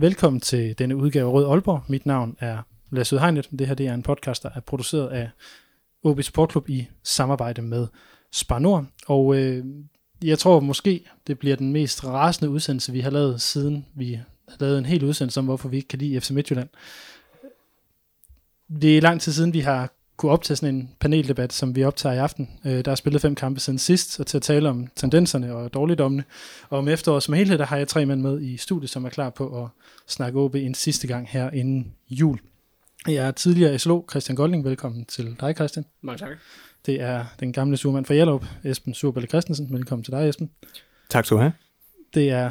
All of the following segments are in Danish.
Velkommen til denne udgave af Rød Aalborg. Mit navn er Lasse Udhegnet. Det her det er en podcast, der er produceret af OB Sportklub i samarbejde med Spar Nord. Og øh, jeg tror måske, det bliver den mest rasende udsendelse, vi har lavet siden vi har lavet en hel udsendelse om, hvorfor vi ikke kan lide FC Midtjylland. Det er lang tid siden, vi har kunne optage sådan en paneldebat, som vi optager i aften. Øh, der er spillet fem kampe siden sidst, og til at tale om tendenserne og dårligdommene. Og om efteråret som helhed, der har jeg tre mænd med i studiet, som er klar på at snakke OB en sidste gang her inden jul. Jeg er tidligere SLO, Christian Golding. Velkommen til dig, Christian. Mange tak. Det er den gamle surmand fra Hjallup, Esben Surbælle Christensen. Velkommen til dig, Esben. Tak skal du have. Det er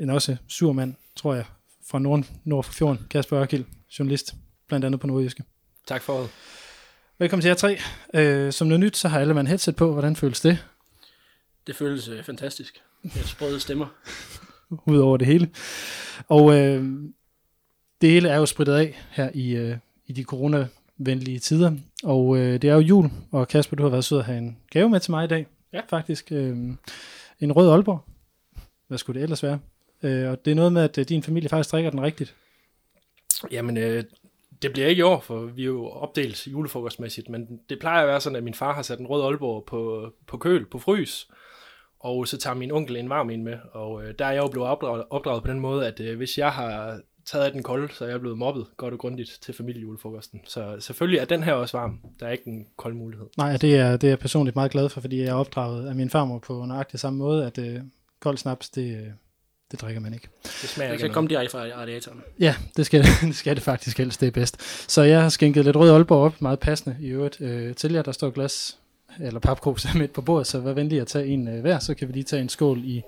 en også surmand, tror jeg, fra nord, nord for fjorden, Kasper Ørkild, journalist, blandt andet på Nordjyske. Tak for det. Velkommen til jer tre. Øh, som noget nyt, så har alle man headset på. Hvordan føles det? Det føles øh, fantastisk. Jeg sprøde stemmer. ud over det hele. Og øh, det hele er jo spritet af her i, øh, i de coronavenlige tider. Og øh, det er jo jul, og Kasper, du har været sød at have en gave med til mig i dag. Ja. Faktisk. Øh, en rød Aalborg. Hvad skulle det ellers være? Øh, og det er noget med, at øh, din familie faktisk drikker den rigtigt. Jamen, øh, det bliver ikke i år, for vi er jo opdelt julefrokostmæssigt, men det plejer at være sådan, at min far har sat en rød Aalborg på, på køl, på frys, og så tager min onkel en varm en med, og øh, der er jeg jo blevet opdraget, opdraget på den måde, at øh, hvis jeg har taget af den kolde, så er jeg blevet mobbet godt og grundigt til familiejulefrokosten. Så selvfølgelig er den her også varm. Der er ikke en kold mulighed. Nej, det er, det er jeg personligt meget glad for, fordi jeg er opdraget af min farmor på nøjagtig samme måde, at øh, kold snaps, det, øh, det drikker man ikke. Det smager Det ikke af komme direkte fra radiatoren. Ja, det skal, det skal det faktisk helst, det er bedst. Så jeg har skænket lidt rød Aalborg op, meget passende i øvrigt, øh, til jer. Der står glas eller papkrus midt på bordet, så vær venlig at tage en øh, hver, så kan vi lige tage en skål i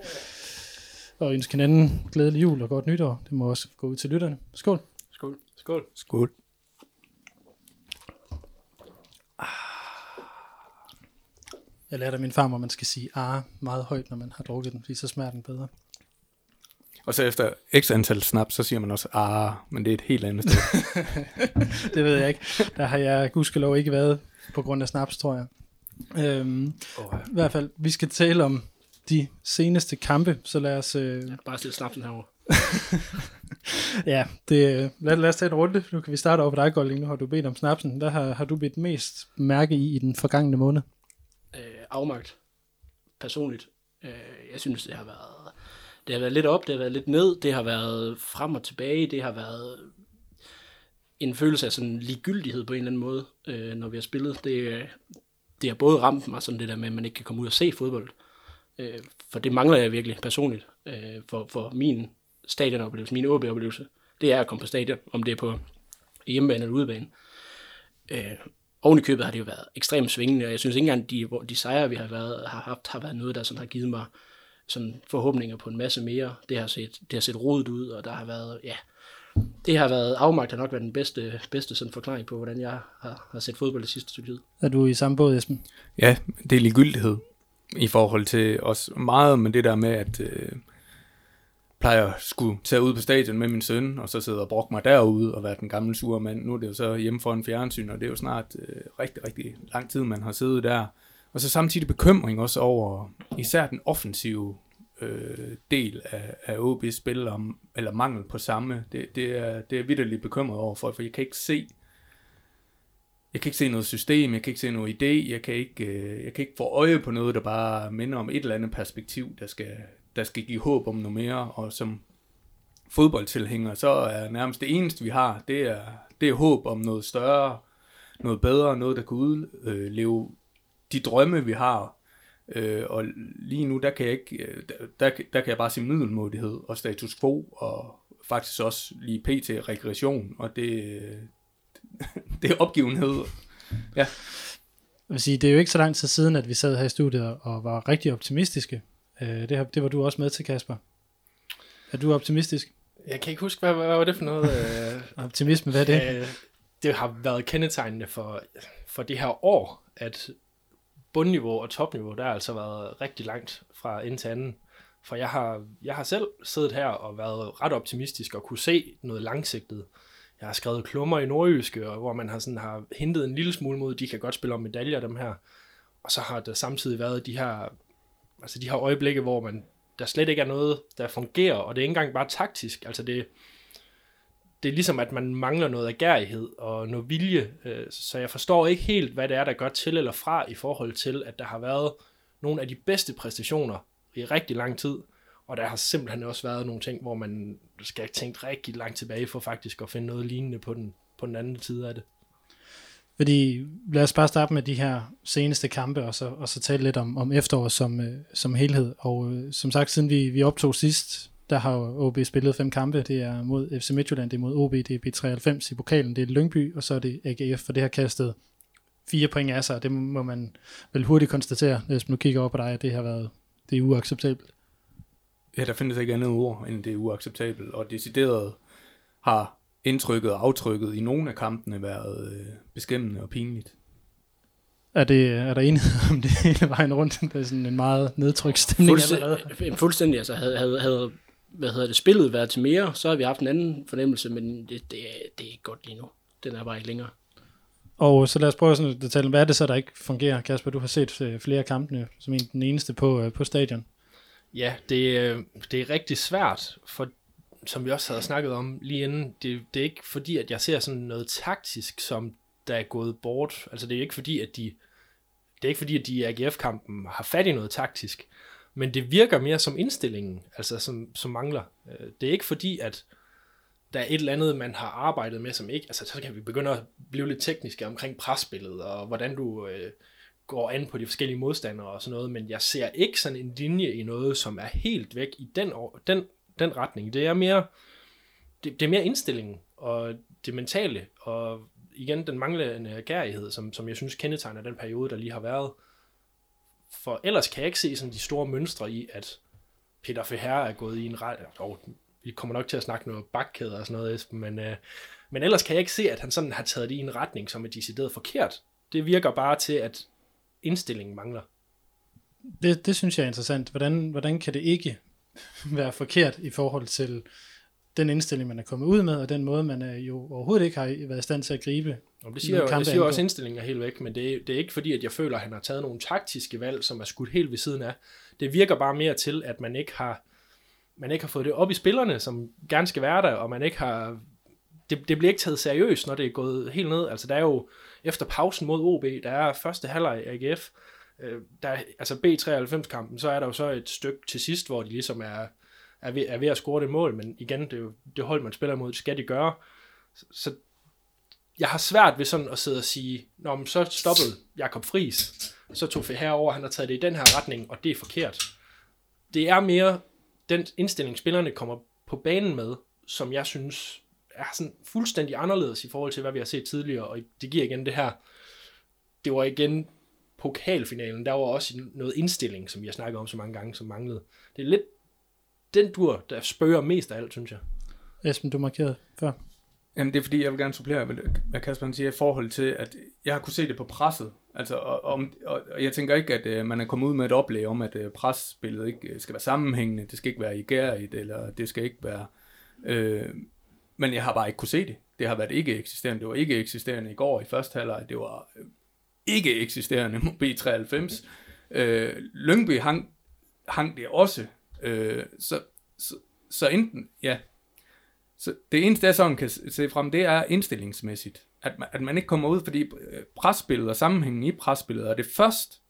og ønske hinanden glædelig jul og godt nytår. Det må også gå ud til lytterne. Skål. Skål. Skål. Skål. Jeg lærte af min farmor, at man skal sige ah meget højt, når man har drukket den, fordi så smager den bedre. Og så efter x antal snaps, så siger man også, ah, men det er et helt andet sted. det ved jeg ikke. Der har jeg gudskelov ikke været på grund af snaps, tror jeg. Øhm, Oh, I hvert fald, vi skal tale om de seneste kampe, så lad os... Øh, Bare stille snapsen herover. ja, det, lad, lad os tage en runde. Nu kan vi starte over på dig, Golding. Nu har du bedt om snapsen. Der har, har du bedt mest mærke i i den forgangne måned. Øh, afmagt. Personligt. Øh, jeg synes, det har været... Det har været lidt op, det har været lidt ned, det har været frem og tilbage, det har været en følelse af sådan ligegyldighed på en eller anden måde, øh, når vi har spillet. Det, det har både ramt mig sådan det der med, at man ikke kan komme ud og se fodbold. Øh, for det mangler jeg virkelig personligt øh, for, for min stadionoplevelse, min OB-oplevelse. Det er at komme på stadion, om det er på hjemmebane eller udebane. Øh, oven i købet har det jo været ekstremt svingende, og jeg synes ikke engang, de, hvor de sejre, vi har, været, har haft, har været noget, der sådan har givet mig sådan forhåbninger på en masse mere. Det har set, det har set rodet ud, og der har været, ja, det har været afmagt, har nok været den bedste, bedste sådan forklaring på, hvordan jeg har, har set fodbold det sidste stykke tid. Er du i samme båd, Esben? ja, det er ligegyldighed i forhold til os meget med det der med, at øh, plejer at skulle tage ud på stadion med min søn, og så sidde og brokke mig derude og være den gamle sure mand. Nu er det jo så hjemme for en fjernsyn, og det er jo snart øh, rigtig, rigtig lang tid, man har siddet der. Og så samtidig bekymring også over især den offensive øh, del af, af OB's spil, om, eller mangel på samme. Det, det er, det er vidderligt bekymret over, for, for jeg kan ikke se jeg kan ikke se noget system, jeg kan ikke se noget idé, jeg kan ikke, øh, jeg kan ikke få øje på noget, der bare minder om et eller andet perspektiv, der skal, der skal give håb om noget mere, og som fodboldtilhænger, så er nærmest det eneste, vi har, det er, det er håb om noget større, noget bedre, noget, der kan udleve øh, de drømme, vi har. Øh, og lige nu, der kan jeg ikke, øh, der, der, der kan jeg bare se middelmodighed og status quo, og faktisk også lige pt. rekreation, og det, det er opgivenhed. Jeg vil sige, det er jo ikke så lang tid siden, at vi sad her i studiet og var rigtig optimistiske. Øh, det, har, det var du også med til, Kasper. Er du optimistisk? Jeg kan ikke huske, hvad, hvad var det for noget? øh, Optimisme, hvad er det? Øh, det har været kendetegnende for, for det her år, at bundniveau og topniveau, der har altså været rigtig langt fra en til anden. For jeg har, jeg har selv siddet her og været ret optimistisk og kunne se noget langsigtet. Jeg har skrevet klummer i nordjyske, og hvor man har, sådan, har hentet en lille smule mod, de kan godt spille om medaljer, dem her. Og så har der samtidig været de her, altså de her øjeblikke, hvor man, der slet ikke er noget, der fungerer, og det er ikke engang bare taktisk. Altså det, det er ligesom, at man mangler noget agerighed og noget vilje, øh, så jeg forstår ikke helt, hvad det er, der gør til eller fra i forhold til, at der har været nogle af de bedste præstationer i rigtig lang tid, og der har simpelthen også været nogle ting, hvor man skal tænke rigtig langt tilbage for faktisk at finde noget lignende på den, på den anden side af det. Fordi lad os bare starte med de her seneste kampe, og så, og så tale lidt om, om efteråret som, øh, som helhed. Og øh, som sagt, siden vi, vi optog sidst, der har jo OB spillet fem kampe. Det er mod FC Midtjylland, det er mod OB, det er B93 i pokalen, det er Lyngby, og så er det AGF, for det har kastet fire point af sig, og det må man vel hurtigt konstatere, hvis man nu kigger over på dig, at det har været det er uacceptabelt. Ja, der findes ikke andet ord, end det er uacceptabelt, og decideret har indtrykket og aftrykket i nogle af kampene været øh, beskæmmende og pinligt. Er, det, er der enighed om det hele vejen rundt? Det er sådan en meget nedtrykt stemning allerede. Fuldstændig, fuldstændig altså havde, havde, havde hvad hedder det, spillet været til mere, så har vi haft en anden fornemmelse, men det, det, er, det er ikke godt lige nu. Den er bare ikke længere. Og så lad os prøve sådan at tale om, hvad er det så, der ikke fungerer, Kasper? Du har set øh, flere kampene, som en den eneste på, øh, på stadion. Ja, det, øh, det er rigtig svært, for som vi også havde snakket om lige inden, det, det er ikke fordi, at jeg ser sådan noget taktisk, som der er gået bort. Altså det er ikke fordi, at de, det er ikke fordi, at de i AGF-kampen har fat i noget taktisk, men det virker mere som indstillingen, altså som, som mangler. Øh, det er ikke fordi, at der er et eller andet, man har arbejdet med, som ikke, altså så kan vi begynde at blive lidt tekniske omkring presbilledet, og hvordan du øh, går an på de forskellige modstandere og sådan noget, men jeg ser ikke sådan en linje i noget, som er helt væk i den, den, den retning. Det er mere, det, det er mere indstillingen, og det mentale, og igen den manglende gærighed, som, som jeg synes kendetegner den periode, der lige har været. For ellers kan jeg ikke se sådan de store mønstre i, at Peter Feher er gået i en ret, Oh, vi kommer nok til at snakke noget bakkæder og sådan noget, Esben, men, øh, men ellers kan jeg ikke se, at han sådan har taget det i en retning, som er decideret forkert. Det virker bare til, at indstillingen mangler. Det, det synes jeg er interessant. Hvordan, hvordan kan det ikke være forkert i forhold til den indstilling, man er kommet ud med, og den måde, man er jo overhovedet ikke har været i stand til at gribe. Og det siger, jo, det siger jo også, at indstillingen er helt væk, men det, det er ikke fordi, at jeg føler, at han har taget nogle taktiske valg, som er skudt helt ved siden af. Det virker bare mere til, at man ikke har man ikke har fået det op i spillerne, som gerne skal være der, og man ikke har... Det, det bliver ikke taget seriøst, når det er gået helt ned. Altså, der er jo efter pausen mod OB, der er første halvleg i AGF, øh, der, altså B93-kampen, så er der jo så et stykke til sidst, hvor de ligesom er, er, ved, er ved at score det mål, men igen, det er jo det hold, man spiller mod, skal de gøre. Så, så jeg har svært ved sådan at sidde og sige, Nå, men så stoppede Jakob Fris, så tog vi herover, han har taget det i den her retning, og det er forkert. Det er mere den indstilling, spillerne kommer på banen med, som jeg synes er sådan fuldstændig anderledes i forhold til, hvad vi har set tidligere, og det giver igen det her, det var igen pokalfinalen, der var også noget indstilling, som vi har snakket om så mange gange, som manglede. Det er lidt den dur, der spørger mest af alt, synes jeg. Esben, du markerede før. Jamen det er fordi, jeg vil gerne supplere, hvad Kasper siger, i forhold til, at jeg har kunne se det på presset. Altså, og, og, og jeg tænker ikke, at uh, man er kommet ud med et oplæg om, at uh, presspillet ikke øh, skal være sammenhængende, det skal ikke være igærigt, eller det skal ikke være... Øh, men jeg har bare ikke kunne se det. Det har været ikke eksisterende. Det var ikke eksisterende i går i første halvleg. Det var ikke eksisterende mod B93. Øh, Lyngby hang, hang det også. Øh, så, så, så enten, ja, så det eneste, jeg sådan kan se frem, det er indstillingsmæssigt. At man, at man ikke kommer ud, fordi øh, presbilledet og sammenhængen i presbilledet er det først,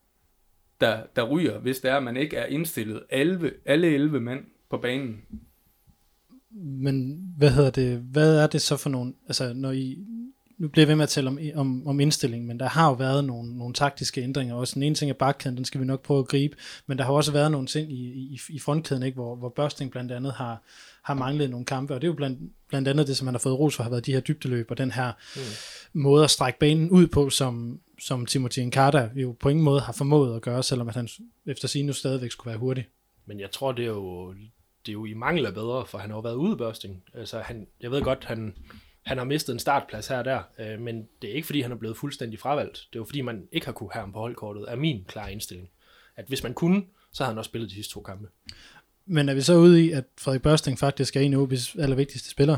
der, der ryger, hvis det er, at man ikke er indstillet 11, alle 11 mænd på banen. Men hvad hedder det, hvad er det så for nogle, altså når I, nu bliver jeg ved med at tale om, om, om indstilling, men der har jo været nogle, nogle taktiske ændringer også. Den ene ting er bakkæden, den skal vi nok prøve at gribe, men der har også været nogle ting i, i, i frontkæden, ikke, hvor, hvor Børsting blandt andet har, har manglet nogle kampe, og det er jo blandt, blandt andet det, som han har fået ros for, har været de her dybdeløb, og den her mm. måde at strække banen ud på, som, som Timothy Nkata jo på ingen måde har formået at gøre, selvom at han efter sig nu stadigvæk skulle være hurtig. Men jeg tror, det er jo det er jo i mangel af bedre, for han har jo været ude i Børsting. Altså, han, jeg ved godt, han, han har mistet en startplads her og der, øh, men det er ikke, fordi han er blevet fuldstændig fravalgt. Det er jo, fordi man ikke har kunne have ham på holdkortet, er min klare indstilling. At hvis man kunne, så havde han også spillet de sidste to kampe. Men er vi så ude i, at Frederik Børsting faktisk er en af OB's allervigtigste spillere?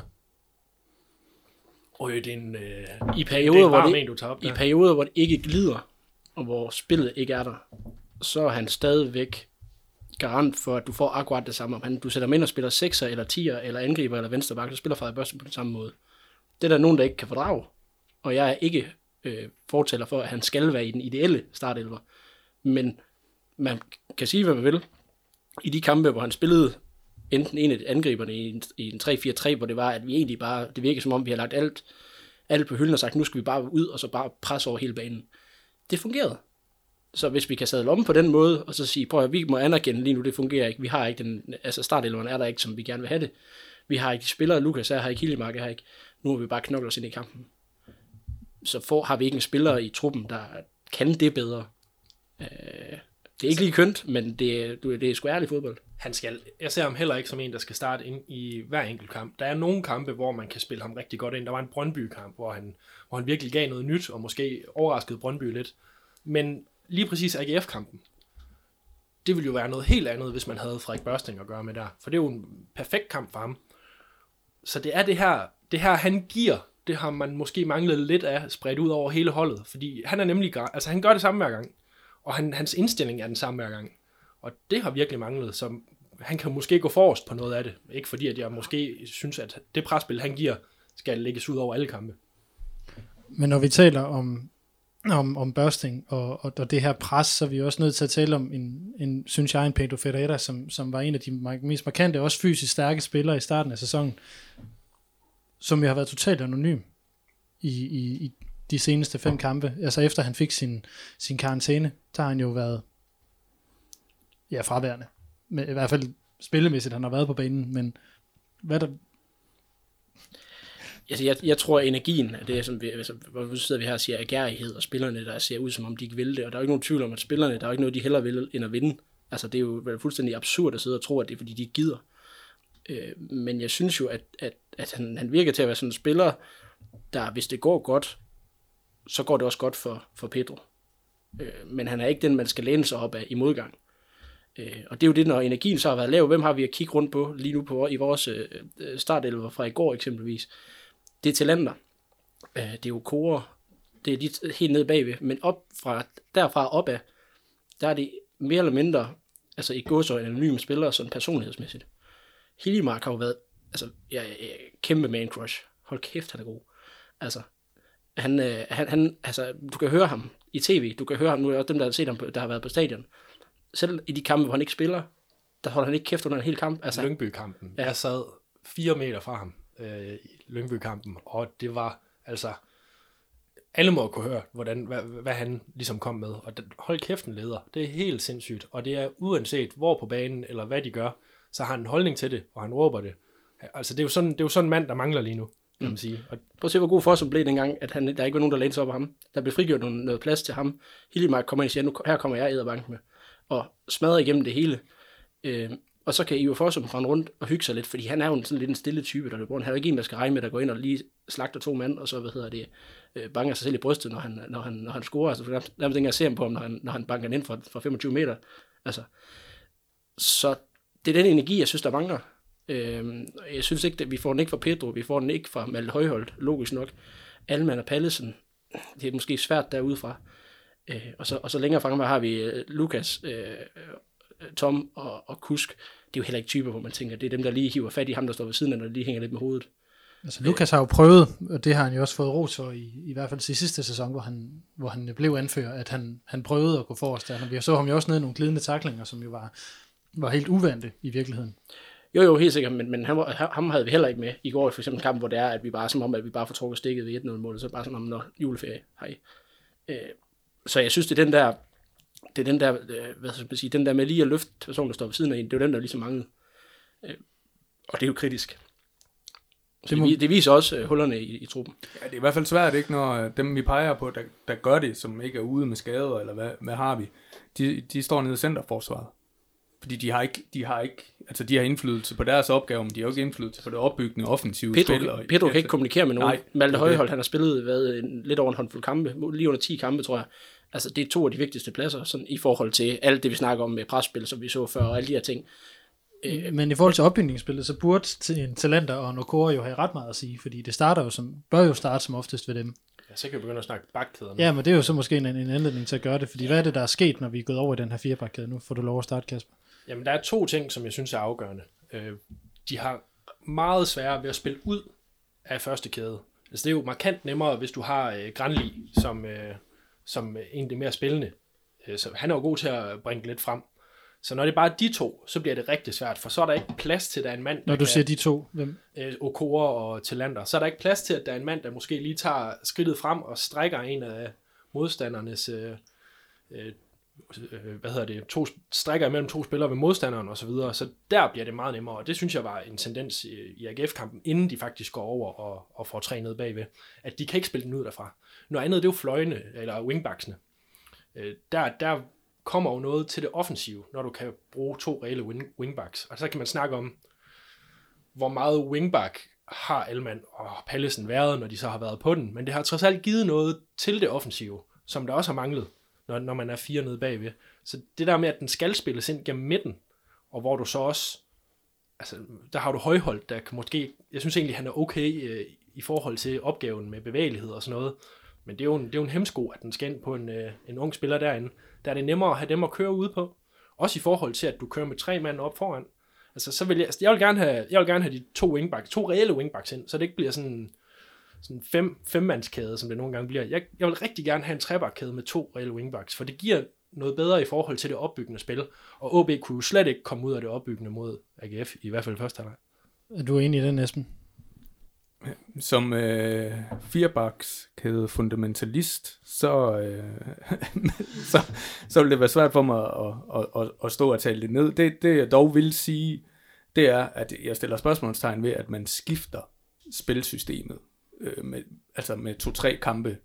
Øj, det er en, øh, I perioder, er en hvor det, en, du tager op I der. perioder, hvor det ikke glider, og hvor spillet ikke er der, så er han stadigvæk garant for, at du får akkurat det samme. Om han, du sætter ham ind og spiller 6'er, eller 10'er, eller angriber, eller venstre bakke, så spiller Frederik Børsten på den samme måde. Det er der nogen, der ikke kan fordrage. Og jeg er ikke øh, fortæller for, at han skal være i den ideelle startelver. Men man kan sige, hvad man vil. I de kampe, hvor han spillede enten en af angriberne i en, i en 3-4-3, hvor det var, at vi egentlig bare, det virkede som om, vi har lagt alt, alt på hylden og sagt, nu skal vi bare ud, og så bare presse over hele banen. Det fungerede. Så hvis vi kan sadle om på den måde, og så sige, prøv at vi må anerkende lige nu, det fungerer ikke. Vi har ikke den, altså startelveren er der ikke, som vi gerne vil have det. Vi har ikke de spillere, Lukas er her ikke, Hillemark er her ikke. Nu har vi bare knoklet os ind i kampen. Så for, har vi ikke en spiller i truppen, der kan det bedre. Øh, det er ikke lige kønt, men det, det er sgu ærlig fodbold. han skal, jeg ser ham heller ikke som en, der skal starte ind i hver enkelt kamp. Der er nogle kampe, hvor man kan spille ham rigtig godt ind. Der var en Brøndby-kamp, hvor han, hvor han virkelig gav noget nyt, og måske overraskede Brøndby lidt. Men lige præcis AGF-kampen, det ville jo være noget helt andet, hvis man havde Frederik Børsting at gøre med der. For det er jo en perfekt kamp for ham. Så det er det her, det her han giver, det har man måske manglet lidt af, spredt ud over hele holdet. Fordi han er nemlig, altså han gør det samme hver gang. Og han, hans indstilling er den samme hver gang. Og det har virkelig manglet, så han kan måske gå forrest på noget af det. Ikke fordi, at jeg måske synes, at det presspil, han giver, skal lægges ud over alle kampe. Men når vi taler om, om, om Børsting og, og, og det her pres, så er vi også nødt til at tale om en, en synes jeg, en Pedro Ferreira, som, som var en af de mest markante, også fysisk stærke spillere i starten af sæsonen, som jeg har været totalt anonym i, i, i de seneste fem kampe. Altså efter han fik sin, sin karantæne, der har han jo været ja, fraværende. Men, I hvert fald spillemæssigt, han har været på banen, men hvad der, Altså, jeg, jeg tror, at energien er det, som vi, altså, hvor vi sidder vi her og siger agerighed, og spillerne, der ser ud, som om de ikke vil det, og der er jo ikke nogen tvivl om, at spillerne, der er jo ikke noget, de hellere vil, end at vinde. Altså, det er jo fuldstændig absurd at sidde og tro, at det er, fordi de gider. Øh, men jeg synes jo, at, at, at han, han virker til at være sådan en spiller, der, hvis det går godt, så går det også godt for, for Pedro. Øh, men han er ikke den, man skal læne sig op af i modgang. Øh, og det er jo det, når energien så har været lav, hvem har vi at kigge rundt på lige nu på, i vores øh, øh startelver fra i går eksempelvis? Det er talenter. Øh, det er jo korer. Det er lige helt nede bagved. Men op fra, derfra opad, der er det mere eller mindre, altså i godsøjne anonyme spillere, sådan personlighedsmæssigt. Hillimark har jo været, altså, ja, ja, kæmpe man crush. Hold kæft, han er god. Altså, han, øh, han, han, altså, du kan høre ham i tv, du kan høre ham, nu er også dem, der har set ham, på, der har været på stadion. Selv i de kampe, hvor han ikke spiller, der holder han ikke kæft under en hel kamp. Altså, Lyngby-kampen. Ja. Ja. Jeg sad fire meter fra ham øh, i Lyngby-kampen, og det var altså... Alle må kunne høre, hvordan, hvad, hvad han ligesom kom med. Og den, hold kæft, en leder. Det er helt sindssygt. Og det er uanset hvor på banen, eller hvad de gør, så har han en holdning til det, og han råber det. Altså, det er jo sådan, det er jo sådan en mand, der mangler lige nu, kan man sige. Og Prøv at se, hvor god Fossum blev dengang, at han, der ikke var nogen, der lænede sig op af ham. Der blev frigjort noget, noget plads til ham. Hillemark kommer ind og siger, nu, her kommer jeg æderbank med. Og smadrer igennem det hele. Øh, og så kan Ivo Fossum rende rundt og hygge sig lidt, fordi han er jo en, sådan lidt en stille type, der løber rundt. Han er jo ikke en, der skal regne med, der går ind og lige slagter to mand, og så, hvad hedder det, øh, banker sig selv i brystet, når han, når han, når han scorer. Altså, for nærmest ikke engang se ham på ham, når han, når han banker den ind fra, fra 25 meter. Altså, så det er den energi, jeg synes, der mangler. Øhm, jeg synes ikke, at vi får den ikke fra Pedro, vi får den ikke fra Malte Højholdt, logisk nok. Alman og Pallesen, det er måske svært derudefra. Øh, og, så, og så længere fremme har vi øh, Lukas, øh, øh, Tom og, og Kusk. Det er jo heller ikke typer, hvor man tænker, det er dem, der lige hiver fat i ham, der står ved siden af, når lige hænger lidt med hovedet. Altså Lukas har jo prøvet, og det har han jo også fået ros for i, i hvert fald til sidste sæson, hvor han, hvor han blev anfører, at han, han prøvede at gå forrest. Der. Vi så ham jo også nede i nogle glidende taklinger, som jo var, var helt uvante i virkeligheden. Jo, jo, helt sikkert, men, men han, var- ham havde vi heller ikke med i går, for eksempel kampen, hvor det er, at vi bare som om, at vi bare får trukket stikket ved 1-0 mål, så bare sådan om, når juleferie, hej. Øh, så jeg synes, det er den der, det er den der, øh, hvad skal man sige, den der med lige at løfte personen, der står ved siden af en, det er jo den, der ligesom manglede. Øh, og det er jo kritisk. Så det, må- det, det viser også øh, hullerne i, i truppen. Ja, det er i hvert fald svært, ikke, når øh, dem, vi peger på, der, der gør det, som ikke er ude med skader, eller hvad, hvad har vi, de, de står nede i centerforsvaret. Fordi de har ikke, de har ikke, altså de har indflydelse på deres opgave, men de har ikke indflydelse på det opbyggende offensive Pedro, spil. Og, Pedro kan ikke kommunikere med nogen. Nej, Malte Højhold, han har spillet hvad, en, lidt over en håndfuld kampe, lige under 10 kampe, tror jeg. Altså, det er to af de vigtigste pladser, sådan, i forhold til alt det, vi snakker om med presspil, som vi så før, og alle de her ting. Øh, Men i forhold til opbygningsspillet, så burde til en talenter og Nokora jo have ret meget at sige, fordi det starter jo som, bør jo starte som oftest ved dem. Ja, så kan vi begynde at snakke bakkæderne. Ja, men det er jo så måske en, en anledning til at gøre det, fordi hvad er det, der er sket, når vi er gået over i den her firebakkæde? Nu får du lov at starte, Kasper. Jamen, der er to ting, som jeg synes er afgørende. Øh, de har meget sværere ved at spille ud af første kæde. Altså, det er jo markant nemmere, hvis du har øh, Granli som, øh, som en af de mere spillende. Øh, så han er jo god til at bringe lidt frem. Så når det er bare de to, så bliver det rigtig svært, for så er der ikke plads til, at der er en mand, Når du kan, siger de to, hvem? øh, Okora og Talander, så er der ikke plads til, at der er en mand, der måske lige tager skridtet frem og strækker en af modstandernes, øh, øh, Øh, hvad hedder det, to, strækker imellem to spillere ved modstanderen og så videre, så der bliver det meget nemmere, og det synes jeg var en tendens i, AGF-kampen, inden de faktisk går over og, og får tre ned bagved, at de kan ikke spille den ud derfra. Noget andet, det er jo fløjene, eller wingbacksene. Øh, der, der kommer jo noget til det offensive, når du kan bruge to reelle wing, wingbacks, og så kan man snakke om, hvor meget wingback har Elman og Pallesen været, når de så har været på den, men det har trods alt givet noget til det offensive, som der også har manglet, når, når man er fire nede bagved. Så det der med, at den skal spilles ind gennem midten, og hvor du så også, altså der har du højholdt, der kan måske, jeg synes egentlig, han er okay øh, i forhold til opgaven med bevægelighed og sådan noget, men det er jo en, det er jo en hemsko, at den skal ind på en, øh, en ung spiller derinde. Der er det nemmere at have dem at køre ude på. Også i forhold til, at du kører med tre mand op foran. Altså, så vil jeg, altså, jeg vil gerne have, jeg vil gerne have de to wingbacks, to reelle wingbacks ind, så det ikke bliver sådan sådan fem, femmandskæde, som det nogle gange bliver. Jeg, jeg vil rigtig gerne have en trebakkæde med to reelle wingbacks, for det giver noget bedre i forhold til det opbyggende spil. Og OB kunne jo slet ikke komme ud af det opbyggende mod AGF, i hvert fald første halvleg. Er du enig i den, Esben? Som øh, firebakkæde fundamentalist, så, øh, så, så vil det være svært for mig at, at, at, at stå og tale det ned. Det, det jeg dog vil sige, det er, at jeg stiller spørgsmålstegn ved, at man skifter spilsystemet øh, med, altså med to-tre kampe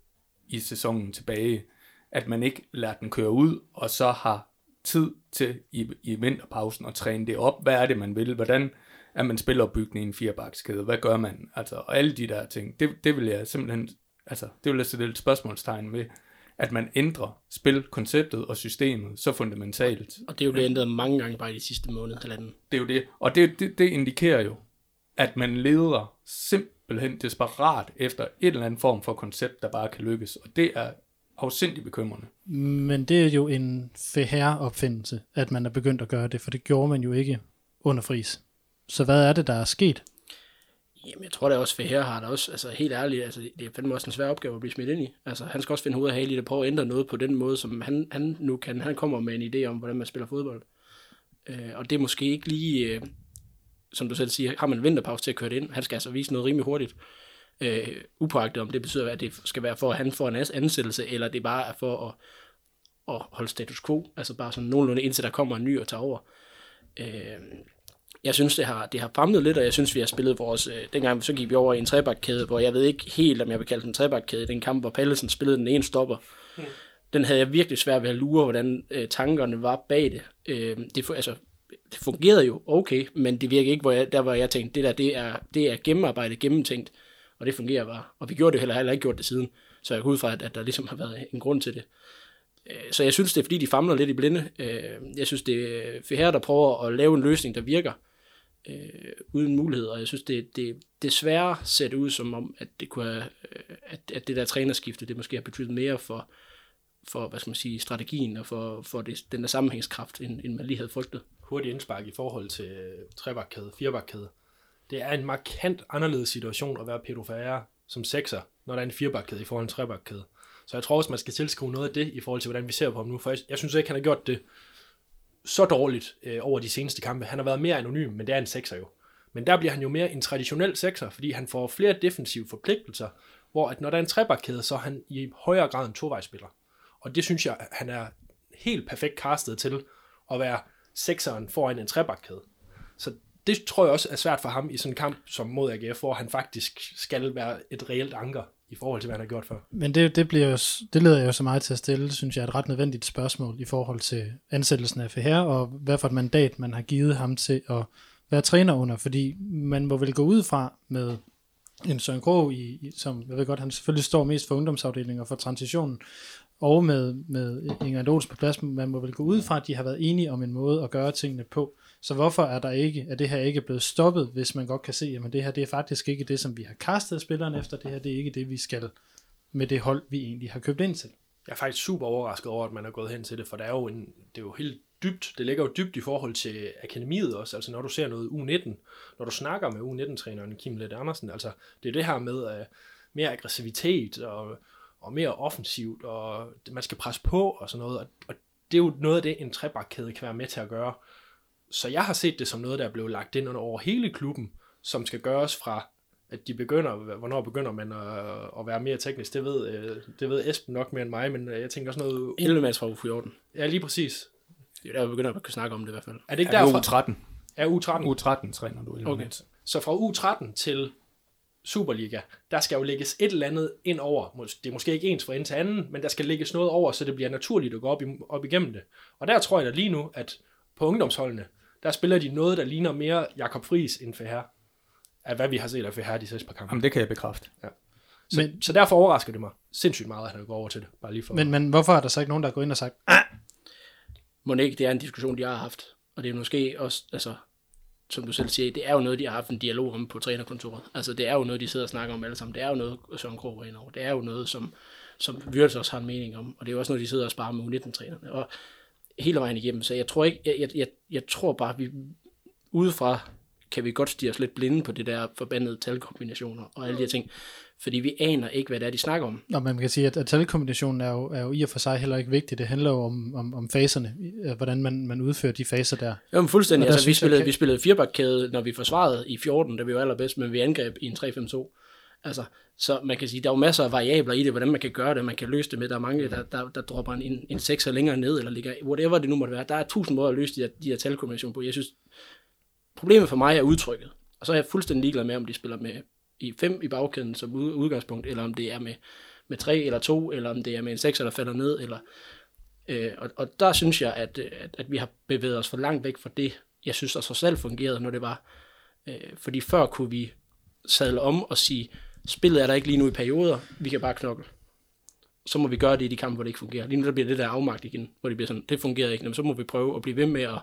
i sæsonen tilbage. At man ikke lader den køre ud, og så har tid til i, i vinterpausen at træne det op. Hvad er det, man vil? Hvordan er man spilopbygning i en firebakskæde? Hvad gør man? Altså, og alle de der ting, det, det vil jeg simpelthen, altså, det vil jeg sætte et spørgsmålstegn med, at man ændrer spilkonceptet og systemet så fundamentalt. Og det er jo blevet ændret mange gange bare i de sidste måned eller anden. Det er jo det. Og det, det, det indikerer jo, at man leder simpelthen desperat efter et eller andet form for koncept, der bare kan lykkes. Og det er afsindig bekymrende. Men det er jo en fair opfindelse, at man er begyndt at gøre det, for det gjorde man jo ikke under fris. Så hvad er det, der er sket? Jamen, jeg tror da også, for her har der også, altså helt ærligt, altså, det er fandme også en svær opgave at blive smidt ind i. Altså, han skal også finde hoved af hale i det, prøve at ændre noget på den måde, som han, han nu kan. Han kommer med en idé om, hvordan man spiller fodbold. Øh, og det er måske ikke lige, øh, som du selv siger, har man en vinterpause til at køre det ind. Han skal altså vise noget rimelig hurtigt. Øh, upåagtet om det betyder, at det skal være for, at han får en ans- ansættelse, eller det bare er for at, at holde status quo. Altså bare sådan nogenlunde indtil der kommer en ny og tager over. Øh, jeg synes, det har, det har famlet lidt, og jeg synes, vi har spillet vores... Øh, dengang så gik vi over i en trebakkæde, hvor jeg ved ikke helt, om jeg vil kalde den en trebakkæde. Den kamp, hvor Pallesen spillede den ene stopper. Mm. Den havde jeg virkelig svært ved at lure, hvordan øh, tankerne var bag det. Øh, det, altså, det fungerede jo okay, men det virkede ikke, hvor jeg, der hvor jeg tænkte, det der, det er, det er gennemarbejdet, gennemtænkt, og det fungerer bare. Og vi gjorde det heller, heller ikke gjort det siden. Så jeg går ud fra, at, at der ligesom har været en grund til det. Øh, så jeg synes, det er fordi, de famler lidt i blinde. Øh, jeg synes, det er her, der prøver at lave en løsning, der virker øh, uden mulighed, og jeg synes, det, det desværre ser det ud som om, at det, kunne have, øh, at, at det der trænerskifte, det måske har betydet mere for, for hvad skal man sige, strategien og for, for det, den der sammenhængskraft, end, end man lige havde frygtet hurtigt indspark i forhold til øh, trebakkæde, firebakkæde. Det er en markant anderledes situation at være Pedro Ferreira som sekser, når der er en firebakkæde i forhold til en trebakkæde. Så jeg tror også, man skal tilskrive noget af det i forhold til, hvordan vi ser på ham nu. For jeg, jeg synes ikke, han har gjort det så dårligt øh, over de seneste kampe. Han har været mere anonym, men det er en sekser jo. Men der bliver han jo mere en traditionel sekser, fordi han får flere defensive forpligtelser, hvor at når der er en trebakkæde, så er han i højere grad en tovejsspiller. Og det synes jeg, han er helt perfekt castet til at være sekseren foran en trebakkæde. Så det tror jeg også er svært for ham i sådan en kamp som mod AGF, hvor han faktisk skal være et reelt anker i forhold til, hvad han har gjort før. Men det, det, bliver jo, det leder jo så meget til at stille, synes jeg, et ret nødvendigt spørgsmål i forhold til ansættelsen af her og hvad for et mandat man har givet ham til at være træner under, fordi man må vel gå ud fra med en Søren Grå, i, som jeg ved godt, han selvfølgelig står mest for ungdomsafdelingen og for transitionen, og med, med Inger Olsen på plads, man må vel gå ud fra, at de har været enige om en måde at gøre tingene på. Så hvorfor er der ikke, er det her ikke blevet stoppet, hvis man godt kan se, at det her det er faktisk ikke det, som vi har kastet spillerne efter, det her det er ikke det, vi skal med det hold, vi egentlig har købt ind til. Jeg er faktisk super overrasket over, at man er gået hen til det, for det er jo, en, det er jo helt dybt, det ligger jo dybt i forhold til akademiet også, altså når du ser noget U19, når du snakker med U19-træneren Kim Lett Andersen, altså det er det her med uh, mere aggressivitet og, og mere offensivt, og man skal presse på og sådan noget, og, og det er jo noget af det, en trebakkæde kan være med til at gøre. Så jeg har set det som noget, der er blevet lagt ind under over hele klubben, som skal gøres fra at de begynder, hvornår begynder man at, at være mere teknisk, det ved, øh, det ved Esben nok mere end mig, men øh, jeg tænker også noget... 11 match fra u 14. Ja, lige præcis. Det er der, vi begynder at kunne snakke om det i hvert fald. Er det ikke Er det derfra? U13? Er U13. U13 træner du. Okay. Okay. Så fra U13 til Superliga, der skal jo lægges et eller andet ind over. Det er måske ikke ens fra en til anden, men der skal lægges noget over, så det bliver naturligt at gå op, i, op igennem det. Og der tror jeg da lige nu, at på ungdomsholdene, der spiller de noget, der ligner mere Jakob Friis end FH. Af hvad vi har set af FH de sidste par kampe. Jamen, det kan jeg bekræfte. Så, Men- så derfor overrasker det mig sindssygt meget, at han går over til det. Bare lige for. Men, men hvorfor er der så ikke nogen, der går ind og sagt, ah, Må det ikke, det er en diskussion, de har haft. Og det er måske også, altså, som du selv siger, det er jo noget, de har haft en dialog om på trænerkontoret. Altså, det er jo noget, de sidder og snakker om alle sammen. Det er jo noget, Søren Krog er over. Det er jo noget, som, som Wirtz også har en mening om. Og det er jo også noget, de sidder og sparer med U19-trænerne. Og hele vejen igennem. Så jeg tror ikke, jeg, jeg, jeg, jeg tror bare, vi udefra kan vi godt stige os lidt blinde på det der forbandede talkombinationer og alle de her ting. Fordi vi aner ikke, hvad det er, de snakker om. Nå, man kan sige, at, at talkombinationen er jo, er jo i og for sig heller ikke vigtig. Det handler jo om, om, om faserne, øh, hvordan man, man udfører de faser der. Jamen fuldstændig. Og der Altså, vi, spillede, kan- vi spillede firebakkæde, når vi forsvarede i 14, da vi var allerbedst, men vi angreb i en 3-5-2. Altså, så man kan sige, der er jo masser af variabler i det, hvordan man kan gøre det, man kan løse det med. Der er mange, der, der, der dropper en, en, en sekser længere ned, eller ligger, whatever det nu måtte være. Der er tusind måder at løse de her, de her talkombinationer på. Jeg synes, problemet for mig er udtrykket. Og så er jeg fuldstændig ligeglad med, om de spiller med i fem i bagkæden som udgangspunkt, eller om det er med, med 3 eller 2, eller om det er med en 6, der falder ned, eller Øh, og, og der synes jeg, at, øh, at, at vi har bevæget os for langt væk fra det, jeg synes, der så selv fungerede, når det var. Øh, fordi før kunne vi sadle om og sige, spillet er der ikke lige nu i perioder, vi kan bare knokle. Så må vi gøre det i de kampe, hvor det ikke fungerer. Lige nu der bliver det der afmagt igen, hvor det bliver sådan, det fungerer ikke, Jamen, så må vi prøve at blive ved med at,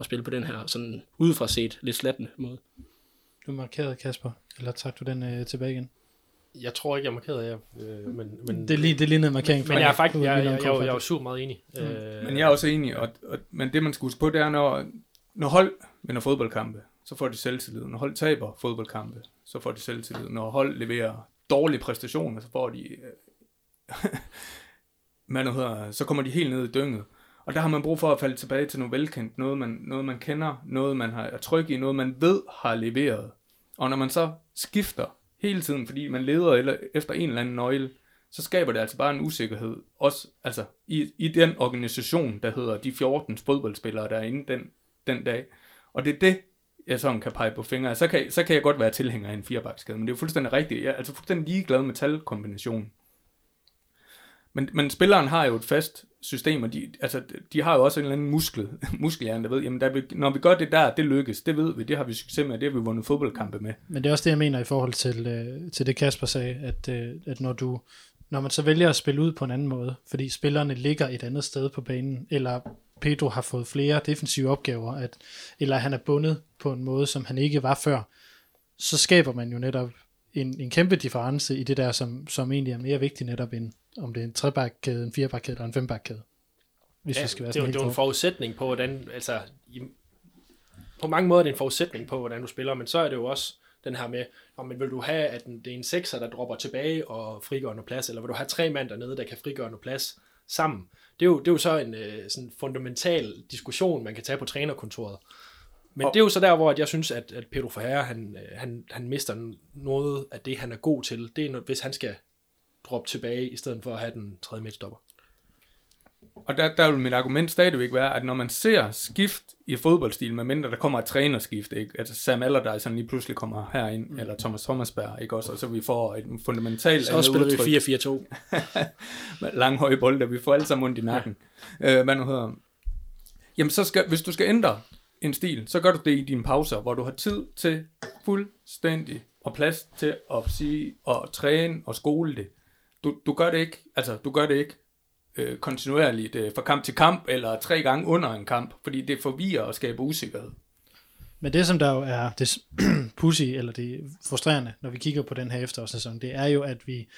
at spille på den her sådan udefra set, lidt slattende måde. Du markerede, Kasper, eller trak du den øh, tilbage igen? Jeg tror ikke, jeg er markeret af, øh, men, men, Det er lige, det lige noget markering. men jeg er faktisk, jeg, jeg, jeg, jeg, jeg, jeg er jo super meget enig. Mm. Øh, Men jeg er også enig, og, og, men det man skal huske på, det er, når, når hold vinder fodboldkampe, så får de selvtillid. Når hold taber fodboldkampe, så får de selvtillid. Når hold leverer dårlige præstationer, så får de... Øh, nu hedder, så kommer de helt ned i dynget. Og der har man brug for at falde tilbage til noget velkendt, noget man, noget man kender, noget man har, er tryg i, noget man ved har leveret. Og når man så skifter hele tiden, fordi man leder eller, efter en eller anden nøgle, så skaber det altså bare en usikkerhed, også altså, i, i den organisation, der hedder de 14 fodboldspillere, der er inde den, den dag. Og det er det, jeg sådan kan pege på fingre. Så kan, så kan jeg godt være tilhænger af en firebakkskade, men det er jo fuldstændig rigtigt. Jeg er altså fuldstændig ligeglad med talkombinationen. Men, men spilleren har jo et fast system, og de, altså, de har jo også en eller anden muskel, muskelhjerne, der ved, jamen der, vi, når vi gør det der, det lykkes, det ved vi, det har vi succes med, det har vi vundet fodboldkampe med. Men det er også det, jeg mener i forhold til, øh, til det, Kasper sagde, at, øh, at når du når man så vælger at spille ud på en anden måde, fordi spillerne ligger et andet sted på banen, eller Pedro har fået flere defensive opgaver, at, eller han er bundet på en måde, som han ikke var før, så skaber man jo netop en, en kæmpe difference i det der, som, som egentlig er mere vigtigt netop end om det er en trebakkæde, en firebakkæde eller en fembakkæde. Hvis ja, vi skal være det, er, jo- sådan det er jo en forudsætning på, hvordan, altså, i, på mange måder er det en forudsætning på, hvordan du spiller, men så er det jo også den her med, om vil du have, at den- det er en sekser, der dropper tilbage og frigør noget plads, eller vil du have tre mand dernede, der kan frigøre noget plads sammen? Det er jo, det er jo så en øh, sådan fundamental diskussion, man kan tage på trænerkontoret. Men Og- det er jo så der, hvor at jeg synes, at, at Pedro Ferreira, han, øh, han, han mister noget af det, han er god til. Det er, når, hvis han skal droppe tilbage, i stedet for at have den tredje midtstopper. Og der, der vil mit argument stadigvæk være, at når man ser skift i fodboldstil, medmindre der kommer et trænerskift, ikke? altså Sam Allardyce sådan lige pludselig kommer herind, mm. eller Thomas Thomasberg, ikke også, og så vi får et fundamentalt Så spiller vi 4-4-2. med lang høje bolde, vi får alle sammen ondt i nakken. Ja. Øh, hvad nu hedder Jamen, så skal, hvis du skal ændre en stil, så gør du det i dine pauser, hvor du har tid til fuldstændig og plads til at sige og træne og skole det. Du, du gør det ikke, altså du gør det ikke øh, kontinuerligt øh, fra kamp til kamp, eller tre gange under en kamp, fordi det forvirrer og skaber usikkerhed. Men det, som der jo er det pussy, eller det frustrerende, når vi kigger på den her efterårssæson, det er jo, at vi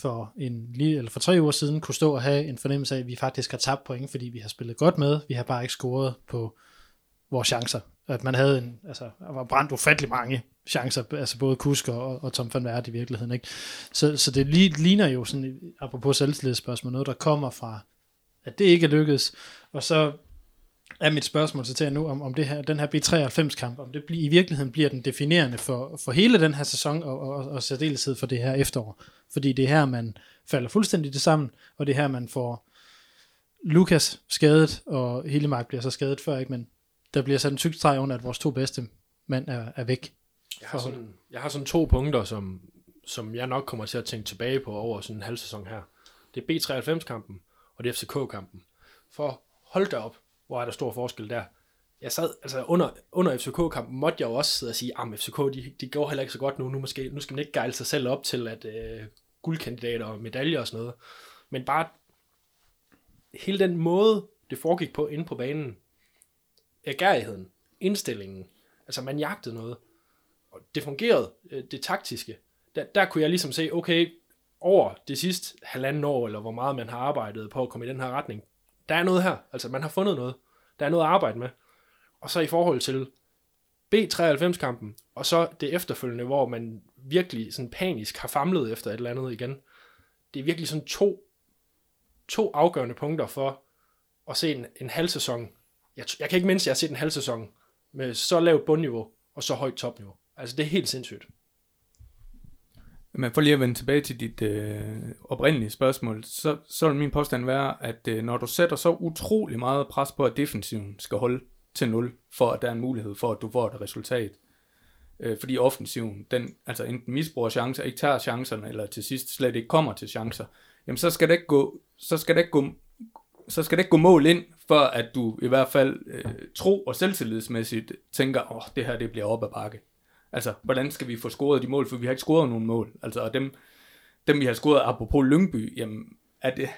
for, en, eller for tre uger siden kunne stå og have en fornemmelse af, at vi faktisk har tabt point, fordi vi har spillet godt med, vi har bare ikke scoret på vores chancer. At man havde en, altså, der var brændt ufattelig mange chancer, altså både Kusk og, og Tom van Verde i virkeligheden. Ikke? Så, så det ligner jo sådan, apropos selvtillidsspørgsmål, noget, der kommer fra, at det ikke er lykkedes, og så er mit spørgsmål så til jer nu, om, om det her, den her B93-kamp, om det bliver, i virkeligheden bliver den definerende for, for hele den her sæson, og, og, og særdeleshed for det her efterår. Fordi det er her, man falder fuldstændig det sammen, og det er her, man får Lukas skadet, og Hillemark bliver så skadet før, ikke? men der bliver sat en tyk streg under, at vores to bedste mand er, er væk. Jeg har, sådan, jeg har sådan to punkter, som, som jeg nok kommer til at tænke tilbage på over sådan en halv sæson her. Det er B93-kampen, og det er FCK-kampen. For hold da op, hvor er der stor forskel der. Jeg sad, altså under, under FCK-kampen måtte jeg jo også sidde og sige, at FCK, de, de går heller ikke så godt nu, nu, måske, nu skal man ikke gejle sig selv op til, at øh, guldkandidater og medaljer og sådan noget. Men bare hele den måde, det foregik på inde på banen, agerigheden, indstillingen, altså man jagtede noget, og det fungerede, øh, det taktiske. Der, der kunne jeg ligesom se, okay, over det sidste halvanden år, eller hvor meget man har arbejdet på at komme i den her retning, der er noget her, altså man har fundet noget, der er noget at arbejde med. Og så i forhold til B93-kampen, og så det efterfølgende, hvor man virkelig sådan panisk har famlet efter et eller andet igen. Det er virkelig sådan to, to afgørende punkter for at se en, en halv sæson. Jeg, jeg kan ikke mindst, at jeg har set en halv sæson med så lavt bundniveau og så højt topniveau. Altså det er helt sindssygt. Men for lige at vende tilbage til dit øh, oprindelige spørgsmål, så, så vil min påstand være, at øh, når du sætter så utrolig meget pres på, at defensiven skal holde til 0, for at der er en mulighed for, at du får et resultat, øh, fordi offensiven, den altså enten misbruger chancer, ikke tager chancerne, eller til sidst slet ikke kommer til chancer, jamen så skal det ikke gå, så skal det ikke gå, så skal det ikke gå mål ind, for at du i hvert fald øh, tro og selvtillidsmæssigt tænker, åh, oh, det her det bliver op ad bakke. Altså, hvordan skal vi få scoret de mål, for vi har ikke scoret nogen mål. Altså, og dem, dem vi har scoret, apropos Lyngby, jamen, er det,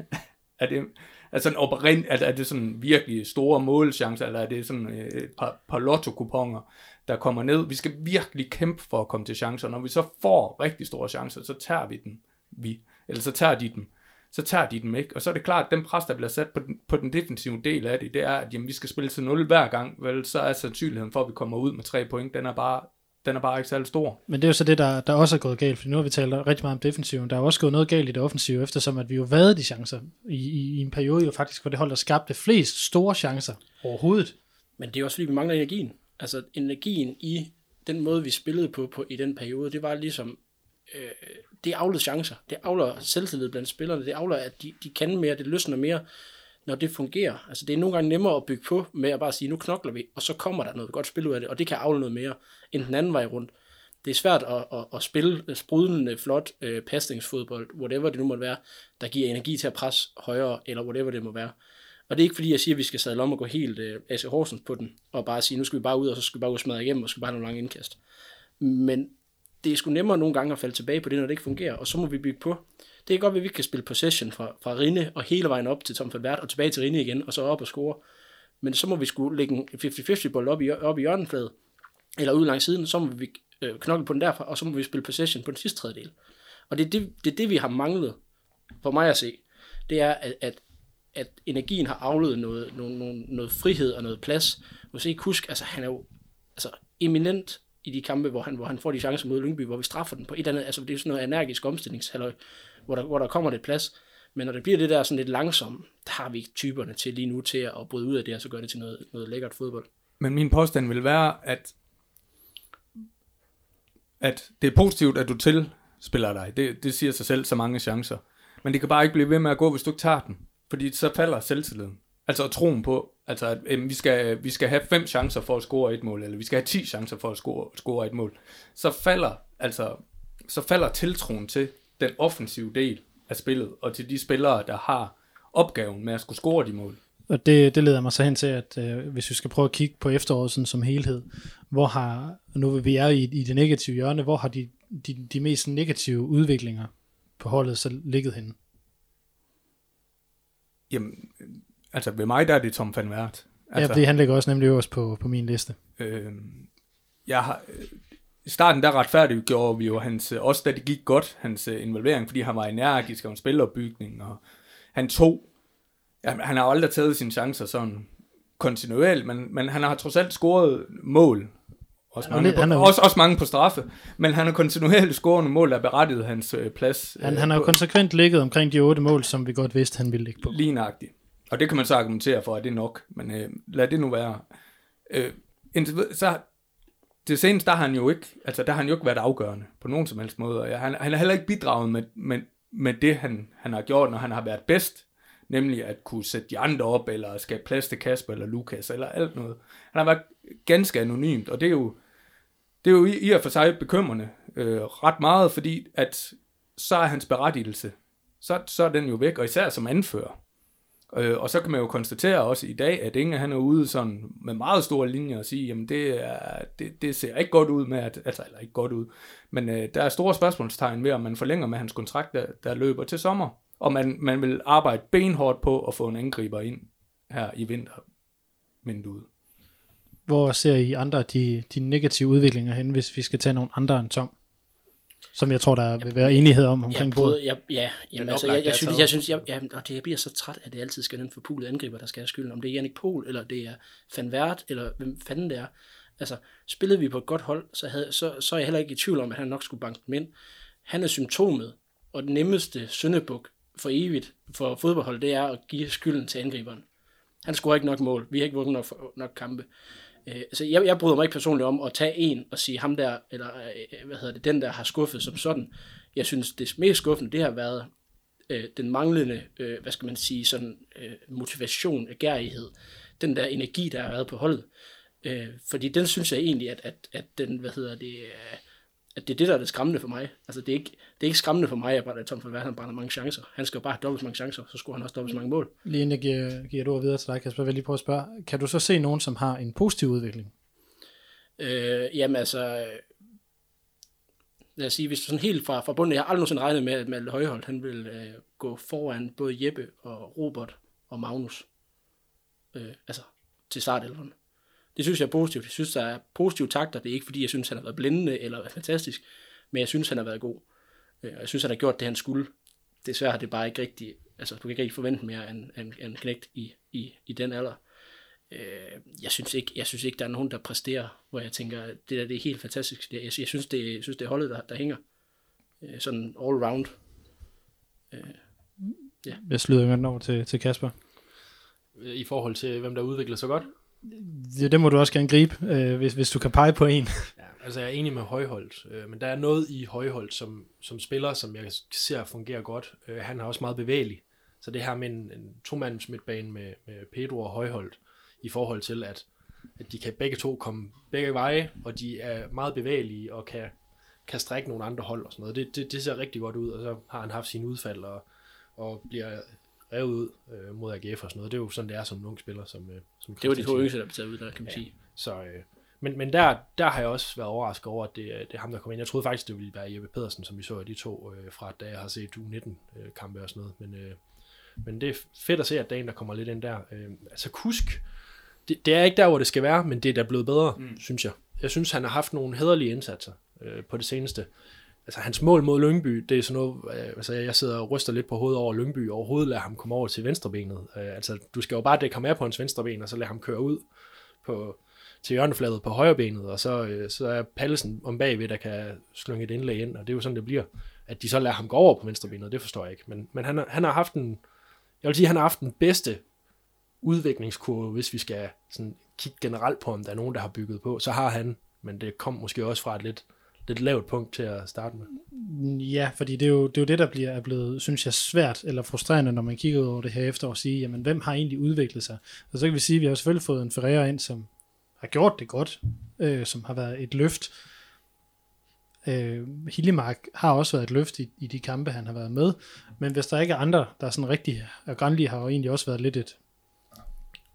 er det, altså, operind, er, er det sådan virkelig store målchancer, eller er det sådan øh, et par, par lotto-kuponer, der kommer ned? Vi skal virkelig kæmpe for at komme til chancer. Når vi så får rigtig store chancer, så tager vi den, vi, eller så tager de dem så tager de dem ikke. Og så er det klart, at den pres, der bliver sat på den, på den defensive del af det, det er, at jamen, vi skal spille til 0 hver gang, vel, så er sandsynligheden for, at vi kommer ud med tre point, den er bare den er bare ikke særlig stor. Men det er jo så det, der, der også er gået galt, for nu har vi talt rigtig meget om defensiven. Der er også gået noget galt i det offensive, eftersom at vi jo været de chancer i, i, i en periode, jo faktisk var det hold, der skabte flest store chancer overhovedet. Men det er også fordi, vi mangler energien. Altså energien i den måde, vi spillede på, på i den periode, det var ligesom, øh, det afler chancer. Det afler selvtillid blandt spillerne. Det afler, at de, de kan mere, det løsner mere, når det fungerer. Altså det er nogle gange nemmere at bygge på med at bare sige, nu knokler vi, og så kommer der noget godt spil ud af det, og det kan afle noget mere end den anden vej rundt. Det er svært at, at, at spille sprudlende, flot øh, pasningsfodbold, whatever det nu måtte være, der giver energi til at presse højere, eller whatever det må være. Og det er ikke fordi, jeg siger, at vi skal sadle om og gå helt øh, AC Horsens på den, og bare sige, nu skal vi bare ud, og så skal vi bare ud og smadre igennem, og skal bare have nogle lange indkast. Men det er sgu nemmere nogle gange at falde tilbage på det, når det ikke fungerer, og så må vi bygge på. Det er godt, at vi kan spille possession fra, fra Rinde og hele vejen op til Tom Falbert og tilbage til Rinde igen, og så op og score. Men så må vi skulle lægge en 50-50 bold op i, op i hjørnefladet, eller ud langs siden, så må vi øh, knokle på den derfra, og så må vi spille possession på den sidste tredjedel. Og det er det, det, er det vi har manglet, for mig at se. Det er, at, at, at energien har afledt noget, noget, noget, noget frihed og noget plads. Hvis ikke husk, altså han er jo altså, eminent i de kampe, hvor han, hvor han får de chancer mod Lyngby, hvor vi straffer den på et eller andet, altså det er sådan noget energisk omstillingshalløj, hvor der, hvor der kommer lidt plads. Men når det bliver det der sådan lidt langsomt, der har vi ikke typerne til lige nu til at bryde ud af det, og så gøre det til noget, noget lækkert fodbold. Men min påstand vil være, at, at det er positivt, at du tilspiller dig. Det, det siger sig selv så mange chancer. Men det kan bare ikke blive ved med at gå, hvis du ikke tager den. Fordi så falder selvtilliden. Altså troen på, altså at øh, vi, skal, vi skal have fem chancer for at score et mål, eller vi skal have 10 chancer for at score, score et mål. Så falder, altså, så falder tiltroen til den offensive del af spillet, og til de spillere, der har opgaven med at skulle score de mål. Og det, det leder mig så hen til, at øh, hvis vi skal prøve at kigge på efteråret sådan som helhed, hvor har, nu vi er i, i det negative hjørne, hvor har de, de, de mest negative udviklinger på holdet så ligget henne? Jamen, altså ved mig der er det Tom van Wert. Altså, ja, fordi han ligger også nemlig øverst på, på min liste. øh, jeg har, øh, I starten der retfærdiggjorde vi jo hans, øh, også da det gik godt, hans øh, involvering, fordi han var energisk og en spilopbygning, og han tog, ja, han har aldrig taget sine chancer sådan kontinuerligt, men, men han har trods alt scoret mål, også Han mange, lidt- på, han er også, også mange på straffe, men han har kontinuerligt scoret nogle mål, der berettiget hans øh, plads. Han, øh, han har jo konsekvent ligget omkring de otte mål, som vi godt vidste, han ville ligge på. Lige nøjagtigt. Og det kan man så argumentere for, at det er nok, men øh, lad det nu være. Øh, indtil, så det seneste, der har han jo ikke, altså der har han jo ikke været afgørende på nogen som helst måde. Og han, han har heller ikke bidraget med, med, med det, han, han har gjort, når han har været bedst. Nemlig at kunne sætte de andre op, eller skabe plads til Kasper eller Lukas, eller alt noget. Han har været ganske anonymt, og det er jo, det er jo i, i og for sig bekymrende øh, ret meget, fordi at så er hans berettigelse, så, så er den jo væk, og især som anfører. Øh, og så kan man jo konstatere også i dag, at Inge han er ude sådan med meget store linjer og sige, jamen det, er, det, det ser ikke godt ud med, at, altså eller ikke godt ud, men øh, der er store spørgsmålstegn ved, om man forlænger med hans kontrakt, der, der løber til sommer. Og man, man vil arbejde benhårdt på at få en angriber ind her i vintervinduet. Hvor ser I andre de, de negative udviklinger hen, hvis vi skal tage nogle andre end Tom? Som jeg tror, der vil være enighed om omkring jeg prøvede, jeg, ja, jamen, altså, jeg, jeg, synes, jeg synes, jeg, ja, og det, jeg bliver så træt, at det altid skal den forpulede angriber, der skal have skylden. Om det er Jannik Pohl, eller det er Van Wert, eller hvem fanden det er. Altså, spillede vi på et godt hold, så, havde, så, så er jeg heller ikke i tvivl om, at han nok skulle banke dem ind. Han er symptomet, og den nemmeste syndebuk for evigt for fodboldhold, det er at give skylden til angriberen. Han scorer ikke nok mål. Vi har ikke vundet nok, nok kampe. Øh, så jeg, jeg bryder mig ikke personligt om at tage en og sige ham der, eller øh, øh, hvad hedder det, den der har skuffet som sådan. Jeg synes, det mest skuffende, det har været øh, den manglende, øh, hvad skal man sige, sådan øh, motivation, agerighed, den der energi, der har været på holdet. Øh, fordi den synes jeg egentlig, at, at, at den, hvad hedder det, øh, at det er det, der er det skræmmende for mig. Altså, det er ikke, det er ikke skræmmende for mig, at Brænder Tom van han brænder mange chancer. Han skal jo bare have dobbelt så mange chancer, så skulle han også dobbelt så mange mål. Lige inden jeg giver, giver et ord videre til dig, Kasper, vil jeg lige prøve at spørge. Kan du så se nogen, som har en positiv udvikling? Øh, jamen altså, lad os sige, hvis du sådan helt fra, fra bunden, jeg har aldrig nogensinde regnet med, at Malte Højholdt, han vil øh, gå foran både Jeppe og Robert og Magnus, øh, altså til startelveren. Det synes jeg er positivt. Jeg synes, der er positive takter. Det er ikke, fordi jeg synes, han har været blændende eller fantastisk, men jeg synes, han har været god. Øh, og jeg synes, han har gjort det, han skulle. Desværre har det bare ikke rigtig, altså du kan ikke rigtig forvente mere end en, en knægt i, i, i den alder. Øh, jeg, synes ikke, jeg synes ikke, der er nogen, der præsterer, hvor jeg tænker, det der det er helt fantastisk. Jeg, jeg, synes, det, jeg synes, det er holdet, der, der hænger. Øh, sådan all round. Jeg slutter den over til, til Kasper. I forhold til, hvem der udvikler sig godt. Det, det må du også gerne gribe, øh, hvis, hvis du kan pege på en. Ja, altså jeg er enig med Højholdt, øh, men der er noget i Højholdt som, som spiller, som jeg ser fungerer godt. Øh, han er også meget bevægelig. Så det her med en, en to-mands midtbane med, med Pedro og Højholdt, i forhold til, at, at de kan begge to komme begge veje, og de er meget bevægelige og kan, kan strække nogle andre hold og sådan noget. Det, det, det ser rigtig godt ud, og så har han haft sine udfald og, og bliver revet ud øh, mod AGF og sådan noget. Det er jo sådan, det er som ung spiller. Som, øh, som Det var de to yngste, der blev taget ud der, kan man sige. Så, øh, men men der, der har jeg også været overrasket over, at det, er- det er ham, der kom ind. Jeg troede faktisk, det ville være Jeppe Pedersen, som vi så de to øh, fra, da jeg har set U19-kampe og sådan noget. Men, øh, men det er fedt at se, at der er en, der kommer lidt ind der. Øh, altså Kusk, det, det er ikke der, hvor det skal være, men det er da blevet bedre, mm. synes jeg. Jeg synes, han har haft nogle hederlige indsatser øh, på det seneste. Altså hans mål mod Lyngby, det er sådan noget, øh, altså jeg sidder og ryster lidt på hovedet over Lyngby, og overhovedet lader ham komme over til venstrebenet. Øh, altså du skal jo bare dække ham af på hans venstreben, og så lade ham køre ud på, til hjørnefladet på højrebenet, og så, øh, så er Pallesen om bagved, der kan slynge et indlæg ind, og det er jo sådan, det bliver. At de så lader ham gå over på venstrebenet, det forstår jeg ikke. Men, men han, han har haft en, jeg vil sige, han har haft den bedste udviklingskurve, hvis vi skal sådan kigge generelt på, om der er nogen, der har bygget på, så har han, men det kom måske også fra et lidt, lidt lavt punkt til at starte med. Ja, fordi det er jo det, er jo det der bliver er blevet, synes jeg, svært eller frustrerende, når man kigger over det her efter og siger, jamen, hvem har egentlig udviklet sig? Og så kan vi sige, at vi har selvfølgelig fået en Ferreira ind, som har gjort det godt, øh, som har været et løft. Øh, Hillemark har også været et løft i, i de kampe, han har været med, men hvis der ikke er andre, der er sådan rigtig, og Granli har jo egentlig også været lidt et,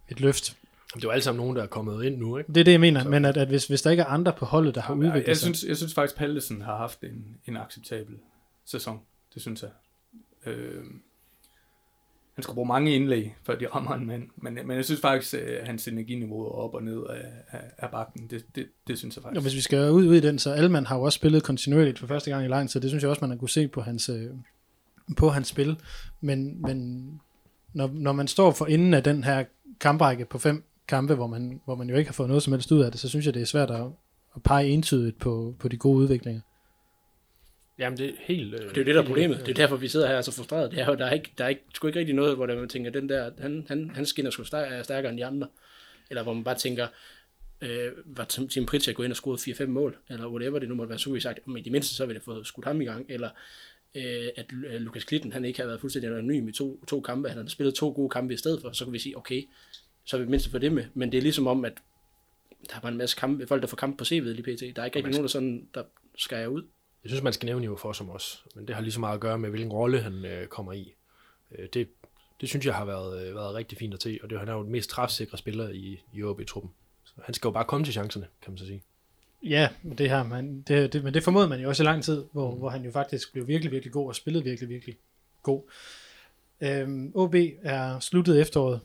et løft. Det er jo alle sammen nogen, der er kommet ind nu, ikke? Det er det, jeg mener, men at, at hvis, hvis der ikke er andre på holdet, der har Jamen, jeg, udviklet jeg, sig, synes, jeg synes faktisk, Pallesen har haft en, en acceptabel sæson. Det synes jeg. Øh, han skal bruge mange indlæg, før de rammer en mand. Men, men jeg synes faktisk, at hans energiniveau er op og ned af, af, af bakken. Det, det, det synes jeg Og faktisk. hvis vi skal ud, ud i den, så Alman har jo også spillet kontinuerligt for første gang i lang tid. Det synes jeg også, man har kunne se på hans, øh, på hans spil. Men, men når, når man står for inden af den her kamprække på fem kampe, hvor man, hvor man jo ikke har fået noget som helst ud af det, så synes jeg, det er svært at, at pege entydigt på, på de gode udviklinger. Jamen, det er helt... Øh, Det er jo det, der er problemet. Det er derfor, vi sidder her er så frustreret. Det er jo, der er, ikke, der er ikke, sgu ikke rigtig noget, hvor der man tænker, den der, han, han, han skinner sgu stær, er stærkere end de andre. Eller hvor man bare tænker, øh, var Tim- Pritchard gå ind og scoret 4-5 mål, eller whatever det nu måtte være, så vi sagt, men i det mindste så ville det få skudt ham i gang, eller øh, at øh, Lukas Klitten, han ikke har været fuldstændig anonym i to, to kampe, han har spillet to gode kampe i stedet for, så kan vi sige, okay, så har vi mindst få det med, men det er ligesom om, at der er bare en masse kampe, folk, der får kampe på CV'et lige pt. Der er ikke rigtig nogen, der sådan, der skal jeg ud. Jeg synes, man skal nævne jo for som os, men det har lige så meget at gøre med, hvilken rolle han øh, kommer i. Øh, det, det synes jeg har været, øh, været rigtig fint at se, og det, han er jo den mest træfsikre spiller i, i OB-truppen. Så han skal jo bare komme til chancerne, kan man så sige. Ja, men det her, man, det, det, men det formodede man jo også i lang tid, hvor, mm. hvor han jo faktisk blev virkelig, virkelig god og spillede virkelig, virkelig god. Øhm, OB er sluttet efteråret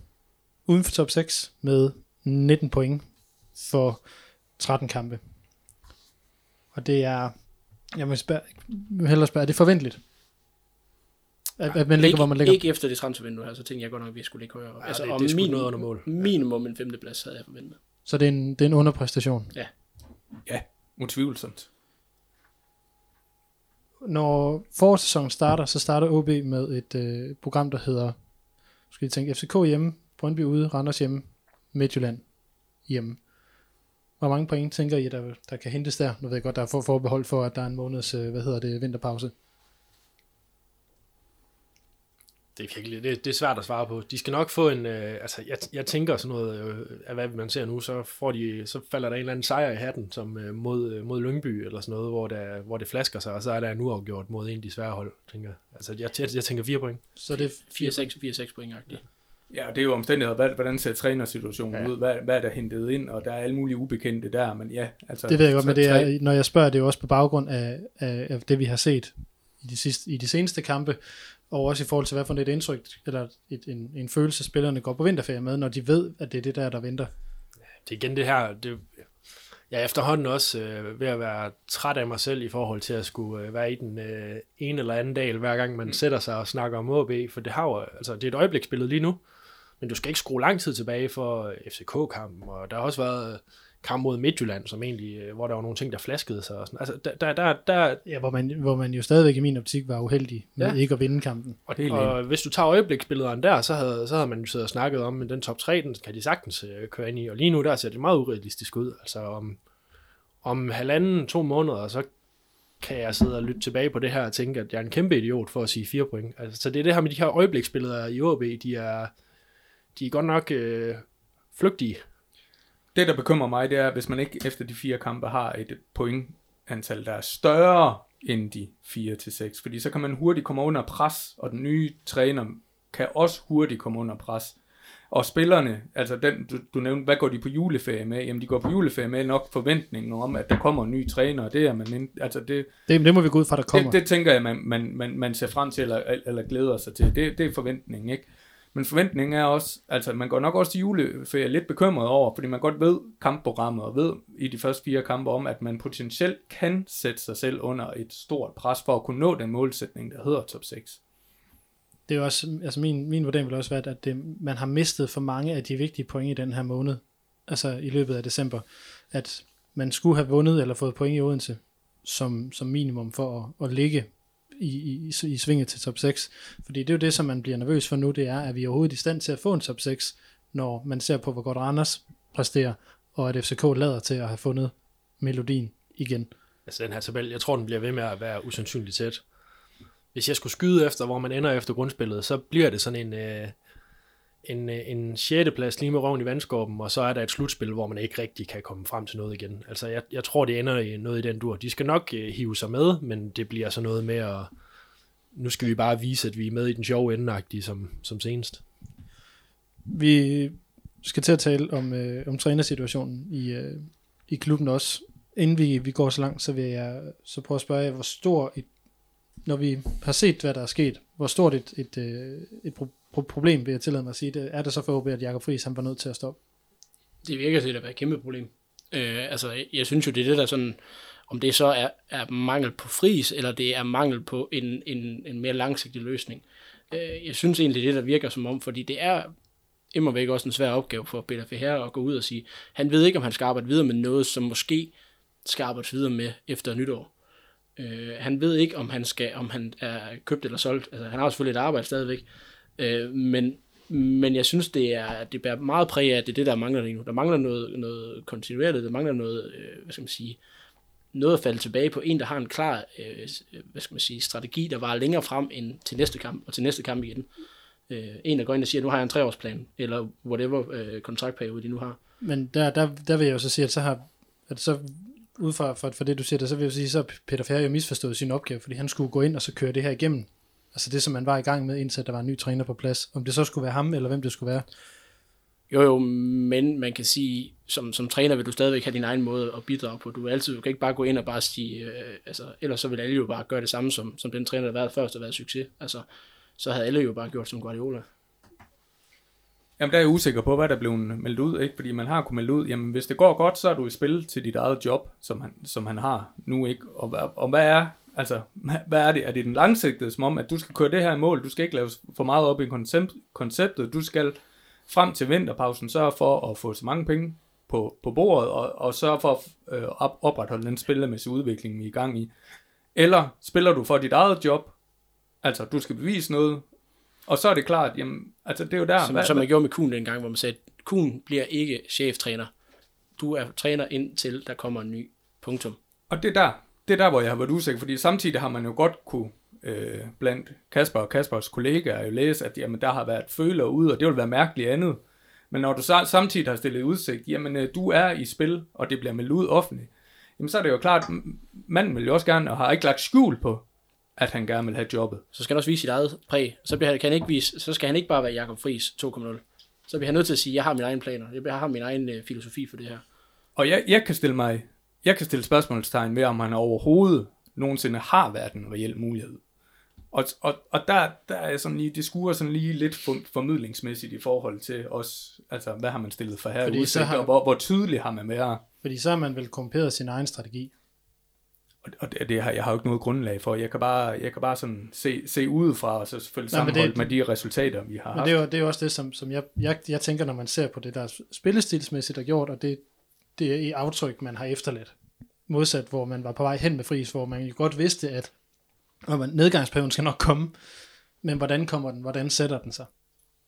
uden for top 6 med 19 point for 13 kampe. Og det er, jeg må spørge, jeg vil hellere spørge, er det forventeligt? At, at man ligger, ikke, hvor man ligger? Ikke efter det transfervindue her, så tænkte jeg godt nok, at vi skulle ligge højere. Ja, det- det er sgu noget under mål. Minimum en femteplads havde jeg forventet. Så det er en, det er en underpræstation. Ja, utvivlsomt. Når forårssæsonen starter, så starter OB med et øh, program, der hedder, skal I tænke, FCK hjemme, Brøndby ude, Randers hjemme, Midtjylland hjemme. Hvor mange point tænker I, der, der kan hentes der? Nu ved jeg godt, der er for forbehold for, at der er en måneds, øh, hvad hedder det, vinterpause. Det er virkelig, det, det er svært at svare på. De skal nok få en, øh, altså jeg, jeg tænker sådan noget, øh, af hvad man ser nu, så, får de, så falder der en eller anden sejr i hatten, som øh, mod, øh, mod Lyngby eller sådan noget, hvor, der, hvor det flasker sig, og så er der en uafgjort mod en af de svære hold, tænker jeg. Altså jeg, jeg, jeg tænker fire point. Så det er 4-6 point -agtigt. Ja, og det er jo omstændigheder. Hvad, hvordan ser trænersituationen Ja. ja. ud? Hvad, hvad er der hentet ind? Og der er alle mulige ubekendte der, men ja. Altså, Det ved jeg godt, men det er, når jeg spørger, det er jo også på baggrund af, af, af det, vi har set i de, sidste, i de seneste kampe, og også i forhold til, hvad for et indtryk, eller et, en, en følelse, spillerne går på vinterferie med, når de ved, at det er det der, der venter. det er igen det her, det, jeg er efterhånden også øh, ved at være træt af mig selv i forhold til at skulle øh, være i den øh, ene eller anden dal, hver gang man mm. sætter sig og snakker om OB, for det har jo, altså det er et øjebliksbillede lige nu, men du skal ikke skrue lang tid tilbage for FCK-kampen, og der har også været kamp mod Midtjylland, som egentlig, øh, hvor der var nogle ting, der flaskede sig. Og sådan. Altså, der, der, der, der, Ja, hvor man, hvor man jo stadigvæk i min optik var uheldig med Ja. ikke at vinde kampen. og, Helt og hvis du tager øjebliksbillederne der, så havde, så havde man jo siddet og snakket om, at den top 3, den kan de sagtens øh, køre ind i, og lige nu der ser det meget urealistisk ud. Altså om, om halvanden, to måneder, så kan jeg sidde og lytte tilbage på det her og tænke, at jeg er en kæmpe idiot for at sige fire point. Altså, så det er det her med de her øjebliksbilleder i OB, de er, de er godt nok øh, flygtige. Det, der bekymrer mig, det er, hvis man ikke efter de fire kampe har et pointantal, der er større end de 4 til 6, fordi så kan man hurtigt komme under pres, og den nye træner kan også hurtigt komme under pres. Og spillerne, altså den, du, du nævnte, hvad går de på juleferie med? Jamen, de går på juleferie med nok forventningen om, at der kommer en ny træner, og det er man, altså det, Det, det må vi gå ud fra, der kommer. det, det tænker jeg, man, man, man, man ser frem til, eller, eller glæder sig til. Det, det er forventningen, ikke? Men forventningen er også, altså man går nok også til juleferie lidt bekymret over, fordi man godt ved kampprogrammet, og ved i de første fire kampe om, at man potentielt kan sætte sig selv under et stort pres for at kunne nå den målsætning, der hedder top 6. det er også, altså min, min vurdering vil også være, at det, man har mistet for mange af de vigtige point i den her måned, altså i løbet af december, at man skulle have vundet eller fået point i Odense som, som minimum for at, at ligge i, i, i svinget til top 6. Fordi det er jo det, som man bliver nervøs for nu, det er, at vi overhovedet i stand til at få en top 6, når man ser på, hvor godt Randers præsterer, og at FCK lader til at have fundet melodien igen. altså den her tabel, jeg tror, den bliver ved med at være usandsynligt tæt. Hvis jeg skulle skyde efter, hvor man ender efter grundspillet, så bliver det sådan en, øh, en, øh, en 6. plads lige med røven i vandskorben, og så er der et slutspil, hvor man ikke rigtig kan komme frem til noget igen. Altså, jeg, jeg tror, det ender i noget i den dur. De skal nok øh, hive sig med, men det bliver så noget med at, nu skal vi bare vise, at vi er med i den sjove ende som, som senest. Vi skal til at tale om, øh, om trænersituationen i, øh, i klubben også. Inden vi, vi går så langt, så vil jeg så prøve at spørge jer, hvor stor et, når vi har set, hvad der er sket, hvor stort et, et, øh, et, et problem, vil jeg tillade mig at sige det, er det så for OB, at Jakob Friis han var nødt til at stoppe? Det virker til at være et kæmpe problem. Øh, altså, jeg synes jo, det er det, der sådan, om det så er, er mangel på fris, eller det er mangel på en, en, en mere langsigtig løsning. Øh, jeg synes egentlig, det er det, der virker som om, fordi det er immer væk også en svær opgave for Peter Feher at gå ud og sige, han ved ikke, om han skal arbejde videre med noget, som måske skal arbejdes videre med efter nytår. Øh, han ved ikke, om han skal, om han er købt eller solgt. Altså, han har selvfølgelig et arbejde stadigvæk. Øh, men, men jeg synes, det er det bærer meget præg af, at det er det, der mangler lige nu. Der mangler noget, noget kontinuerligt, der mangler noget, øh, hvad skal man sige, noget at falde tilbage på. En, der har en klar, øh, hvad skal man sige, strategi, der var længere frem end til næste kamp, og til næste kamp igen. Øh, en, der går ind og siger, nu har jeg en treårsplan, eller whatever øh, kontraktperiode de nu har. Men der, der, der vil jeg jo så sige, at så har, at så ud fra, for, for det, du siger der, så vil jeg sige, så Peter Ferre jo misforstået sin opgave, fordi han skulle gå ind og så køre det her igennem. Altså det, som man var i gang med, indtil der var en ny træner på plads. Om det så skulle være ham, eller hvem det skulle være. Jo, jo, men man kan sige, som, som træner vil du stadigvæk have din egen måde at bidrage på. Du, vil altid, du kan ikke bare gå ind og bare sige, øh, altså, ellers så vil alle jo bare gøre det samme, som, som den træner, der har været først og været succes. Altså, så havde alle jo bare gjort som Guardiola. Jamen, der er jeg usikker på, hvad der blev meldt ud, ikke? Fordi man har kunnet melde ud, jamen hvis det går godt, så er du i spil til dit eget job, som han, som han har nu, ikke? Og, og hvad er, altså, hvad er det? Er det den langsigtede, som om, at du skal køre det her i mål, du skal ikke lave for meget op i koncept, konceptet, du skal frem til vinterpausen sørge for at få så mange penge på, på bordet, og, og sørge for at øh, opretholde den spillemæssige udvikling, vi er i gang i. Eller spiller du for dit eget job, altså du skal bevise noget, og så er det klart, jamen, altså det er jo der... Som, hvad, som man gjorde med Kuhn dengang, hvor man sagde, Kuhn bliver ikke cheftræner. Du er træner indtil der kommer en ny. Punktum. Og det er der, det er der, hvor jeg har været usikker, fordi samtidig har man jo godt kunne øh, blandt Kasper og Kaspers kollegaer jo læse, at jamen, der har været føler ude, og det vil være mærkeligt andet. Men når du så, samtidig har stillet udsigt, jamen øh, du er i spil, og det bliver meldt ud offentligt, jamen så er det jo klart, manden vil jo også gerne, og har ikke lagt skjul på, at han gerne vil have jobbet. Så skal han også vise sit eget præg. Så, bliver han, kan han ikke vise, så skal han ikke bare være Jakob Friis 2.0. Så bliver han nødt til at sige, jeg har mine egne planer. Jeg har min egen øh, filosofi for det her. Og jeg, jeg kan stille mig, jeg kan stille spørgsmålstegn ved, om han overhovedet nogensinde har været en reel mulighed. Og, og, og der, der er sådan lige, det skuer sådan lige lidt formidlingsmæssigt i forhold til os, altså hvad har man stillet for her Fordi udsigt, har, og hvor, hvor tydeligt har man været. Fordi så har man vel komperet sin egen strategi. Og, og det, det har, jeg har jo ikke noget grundlag for. Jeg kan bare, jeg kan bare sådan se, se udefra, og så selvfølgelig Nej, sammenholdt det, med de resultater, vi har men haft. Det er jo, det er jo også det, som, som jeg, jeg, jeg tænker, når man ser på det, der spillestilsmæssigt er gjort, og det, det er aftryk, man har efterladt. Modsat, hvor man var på vej hen med fris, hvor man jo godt vidste, at nedgangsperioden skal nok komme, men hvordan kommer den, hvordan sætter den sig?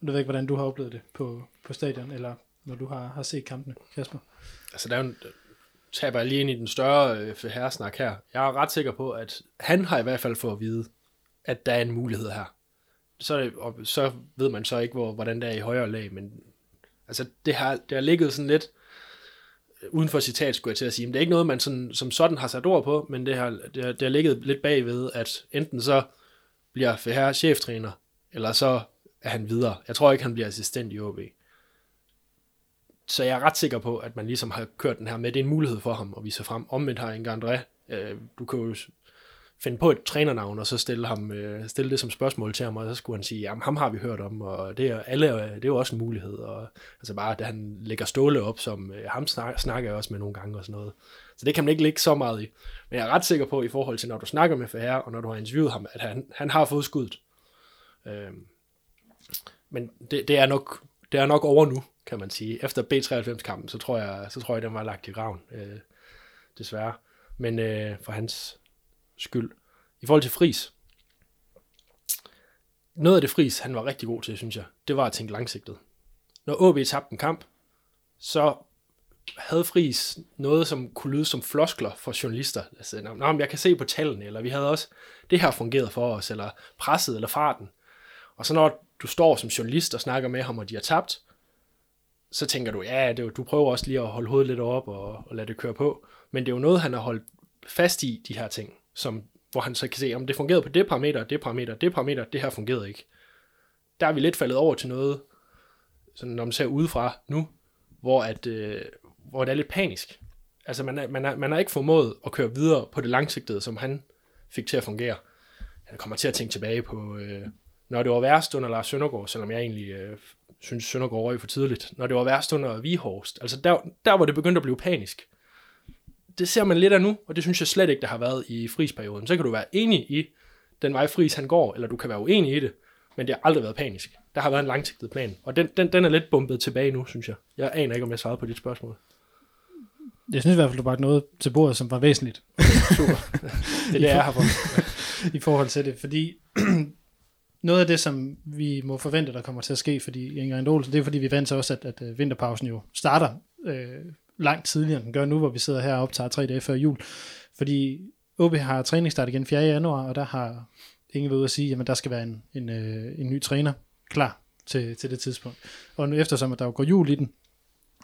Du ved ikke, hvordan du har oplevet det på, på stadion, eller når du har, har set kampene, Kasper? Altså, der er jo taber jeg lige ind i den større øh, herresnak her. Jeg er ret sikker på, at han har i hvert fald fået at vide, at der er en mulighed her. Så, det, og så ved man så ikke, hvor, hvordan det er i højere lag, men altså, det har, det har ligget sådan lidt, uden for citat skulle jeg til at sige, men det er ikke noget, man sådan, som sådan har sat ord på, men det har, det har, det har ligget lidt bagved, at enten så bliver Ferrer cheftræner, eller så er han videre. Jeg tror ikke, han bliver assistent i OB. Så jeg er ret sikker på, at man ligesom har kørt den her med, det er en mulighed for ham at vise frem. Omvendt har en André, øh, du kan jo finde på et trænernavn, og så stille, ham, øh, stille det som spørgsmål til ham, og så skulle han sige, jamen ham har vi hørt om, og det er, alle, det er jo også en mulighed. Og, altså bare, at han lægger Ståle op, som øh, ham snak, snakker jeg også med nogle gange og sådan noget. Så det kan man ikke lægge så meget i. Men jeg er ret sikker på, i forhold til, når du snakker med FR, og når du har interviewet ham, at han, han har fået skuddet. Øh, men det, det, er nok, det er nok over nu kan man sige. Efter B93-kampen, så tror jeg, så tror jeg, den var lagt i graven, øh, desværre. Men øh, for hans skyld. I forhold til Fris, noget af det Fris, han var rigtig god til, synes jeg, det var at tænke langsigtet. Når AB tabte en kamp, så havde Fris noget, som kunne lyde som floskler for journalister. Altså, Nå, men jeg kan se på tallene, eller vi havde også, det her fungeret for os, eller presset, eller farten. Og så når du står som journalist og snakker med ham, og de har tabt, så tænker du, ja, det, du prøver også lige at holde hovedet lidt op og, og lade det køre på. Men det er jo noget, han har holdt fast i, de her ting, som, hvor han så kan se, om det fungerede på det parameter, det parameter, det parameter, det her fungerede ikke. Der er vi lidt faldet over til noget, sådan når man ser udefra nu, hvor, at, øh, hvor det er lidt panisk. Altså man, er, man, er, man har ikke formået at køre videre på det langsigtede, som han fik til at fungere. Han kommer til at tænke tilbage på, øh, når det var værst under Lars Søndergaard, selvom jeg egentlig øh, synes, Søndergaard røg for tidligt. Når det var værst under Vihorst. Altså der, der hvor det begyndte at blive panisk. Det ser man lidt af nu, og det synes jeg slet ikke, der har været i frisperioden. Så kan du være enig i den vej fris han går, eller du kan være uenig i det, men det har aldrig været panisk. Der har været en langsigtet plan, og den, den, den er lidt bumpet tilbage nu, synes jeg. Jeg aner ikke, om jeg svarede på dit spørgsmål. Jeg synes i hvert fald, du bragte noget til bordet, som var væsentligt. Super. det er det, jeg her for. I forhold til det, fordi noget af det, som vi må forvente, der kommer til at ske, fordi Inger Olsen, det er fordi, vi venter også, at, at øh, vinterpausen jo starter øh, langt tidligere, end den gør nu, hvor vi sidder her og optager tre dage før jul. Fordi OB har træningsstart igen 4. januar, og der har ingen ved at sige, at der skal være en, en, øh, en ny træner klar til, til det tidspunkt. Og nu eftersom, at der jo går jul i den,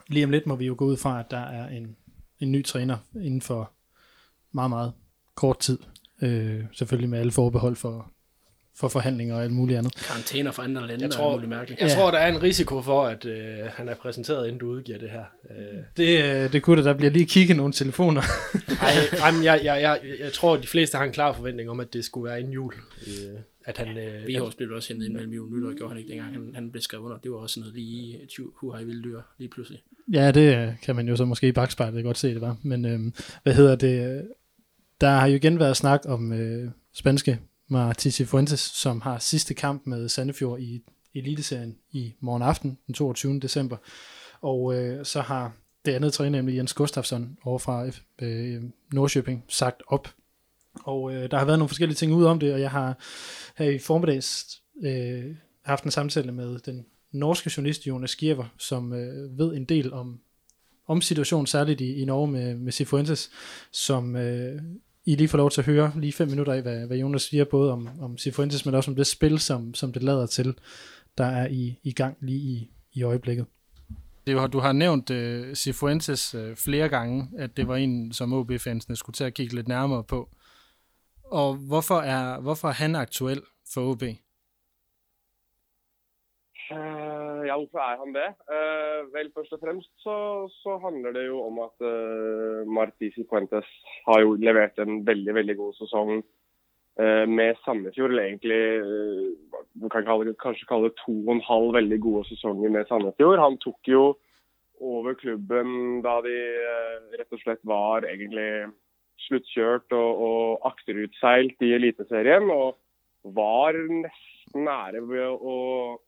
lige om lidt må vi jo gå ud fra, at der er en, en ny træner inden for meget, meget kort tid. Øh, selvfølgelig med alle forbehold for, for forhandlinger og alt muligt andet. Karantæner for andre lande Jeg tror, er muligt mærkeligt. jeg Ja. tror, der er en risiko for, at øh, han er præsenteret, inden du udgiver det her. Øh, Det, øh, det kunne det, der bliver lige kigget nogle telefoner. ej, ej, men jeg, jeg, jeg, jeg tror, at de fleste har en klar forventning om, at det skulle være inden jul. Øh, at han, øh, Vi har også hentet ind mellem jul og nytår, gjorde han ikke dengang, han, han blev skrevet under. Det var også noget lige, hu har i vilde dyr, lige pludselig. Ja, det øh, kan man jo så måske i bagspejlet godt se, det var. Men øh, hvad hedder det? Der har jo igen været snak om øh, spanske Martí Fuentes, som har sidste kamp med Sandefjord i Eliteserien i morgen aften, den 22. december. Og øh, så har det andet træner, nemlig Jens Gustafsson over fra øh, Nordsjøping, sagt op. Og øh, der har været nogle forskellige ting ud om det, og jeg har her i formiddags øh, haft en samtale med den norske journalist Jonas Skjever, som øh, ved en del om, om situationen, særligt i, i Norge med, med Sifuentes, som øh, i lige får lov til at høre lige fem minutter af, hvad, hvad Jonas siger, både om, om Cifuentes, men også om det spil, som, som det lader til, der er i, i gang lige i, i øjeblikket. Det var, du har nævnt uh, Cifuentes uh, flere gange, at det var en, som OB-fansene skulle til at kigge lidt nærmere på. Og hvorfor er, hvorfor er han aktuel for OB? Eh, ja, hvorfor er han det? Eh, vel, først og fremst så, så handler det jo om at uh, Martisi Puentes har jo levert en veldig, veldig god sesong eh, med Sandefjord. Eller egentlig, uh, man kan kalle, kanskje kalle det to og en halv veldig gode sesonger med Sandefjord. Han tok jo over klubben da de eh, rett og slett var egentlig sluttkjørt og, og akterutseilt i Eliteserien. og var nesten nære ved å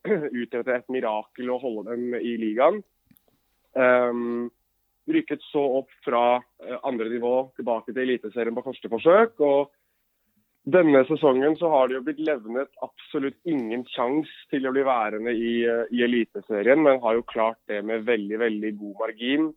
utrette et mirakel og holde dem i ligaen. Um, rykket så opp fra eh, andre nivå tilbake til Eliteserien på første forsøk. og denne sesongen så har det jo blitt levnet absolutt ingen sjanse til å bli værende i, eh, i Eliteserien, men har jo klart det med veldig, veldig god margin.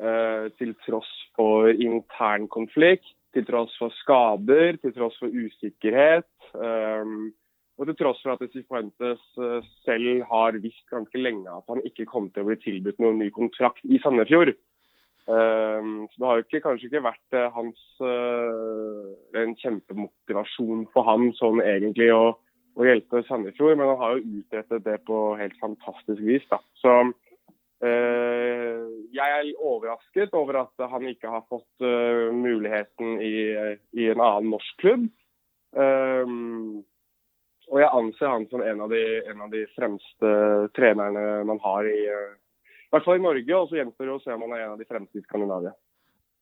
eh, til tross for intern konflikt, til tross for skader, til tross for usikkerhet. Um, og til tross for at Cifuentes eh, selv har visst ganske lenge at han ikke kom til å bli tilbudt noen ny kontrakt i Sandefjord. Eh, så det har jo ikke, kanskje ikke vært eh, hans en kjempemotivasjon for ham sånn egentlig å, å hjelpe Sandefjord, men han har jo utrettet det på helt fantastisk vis. da. Så uh, jeg er overrasket over at han ikke har fått uh, muligheten i, i en annen norsk klubb. Um, og jeg anser han som en av de, en av de fremste trenerne man har i, uh, i hvert fall i Norge, og så gjenstår det å se om han er en av de fremste i Skandinavia.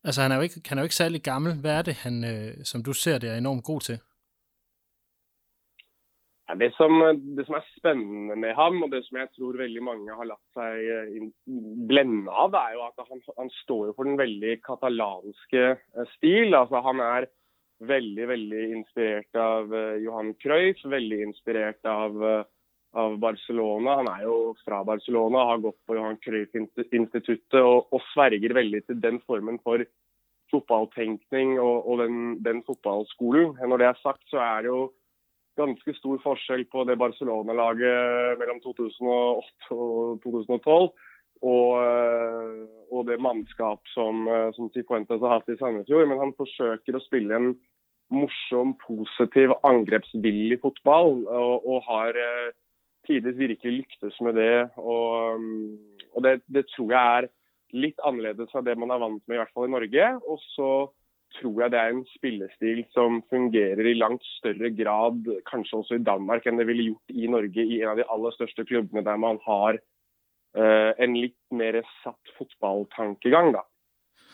Altså, han er jo ikke, han er jo ikke særlig gammel. Hvad er det, han, øh, som du ser det, er enormt god til? Ja, Det som, det som er spennende med ham, og det som jeg tror veldig mange har latt seg eh, blende av, det er jo at han, han står jo for den veldig katalanske eh, stil. Altså, han er veldig, veldig inspirert av eh, Johan Cruyff, veldig inspirert av, eh, av Barcelona. Han er jo fra Barcelona, har gått på Johan Cruyff-instituttet og, og sverger veldig til den formen for fotballtenkning og, og den, den, fotballskolen. Når det er sagt, så er det jo ganske stor forskjell på det Barcelona-laget mellom 2008 og 2012 og, øh, og det mannskap som, øh, som Cifuentes har hatt i Sandefjord. Men han forsøker å spille en morsom, positiv, angrepsvillig fotball og, og har øh, tidvis virkelig lyktes med det. Og, og det, det, tror jeg er litt annerledes fra det man er vant med, i hvert fall i Norge. Og så tror jeg det er en spillestil som fungerer i langt større grad, kanskje også i Danmark, enn det ville gjort i Norge, i en av de aller største klubbene der man har en litt mer satt fotballtankegang. da.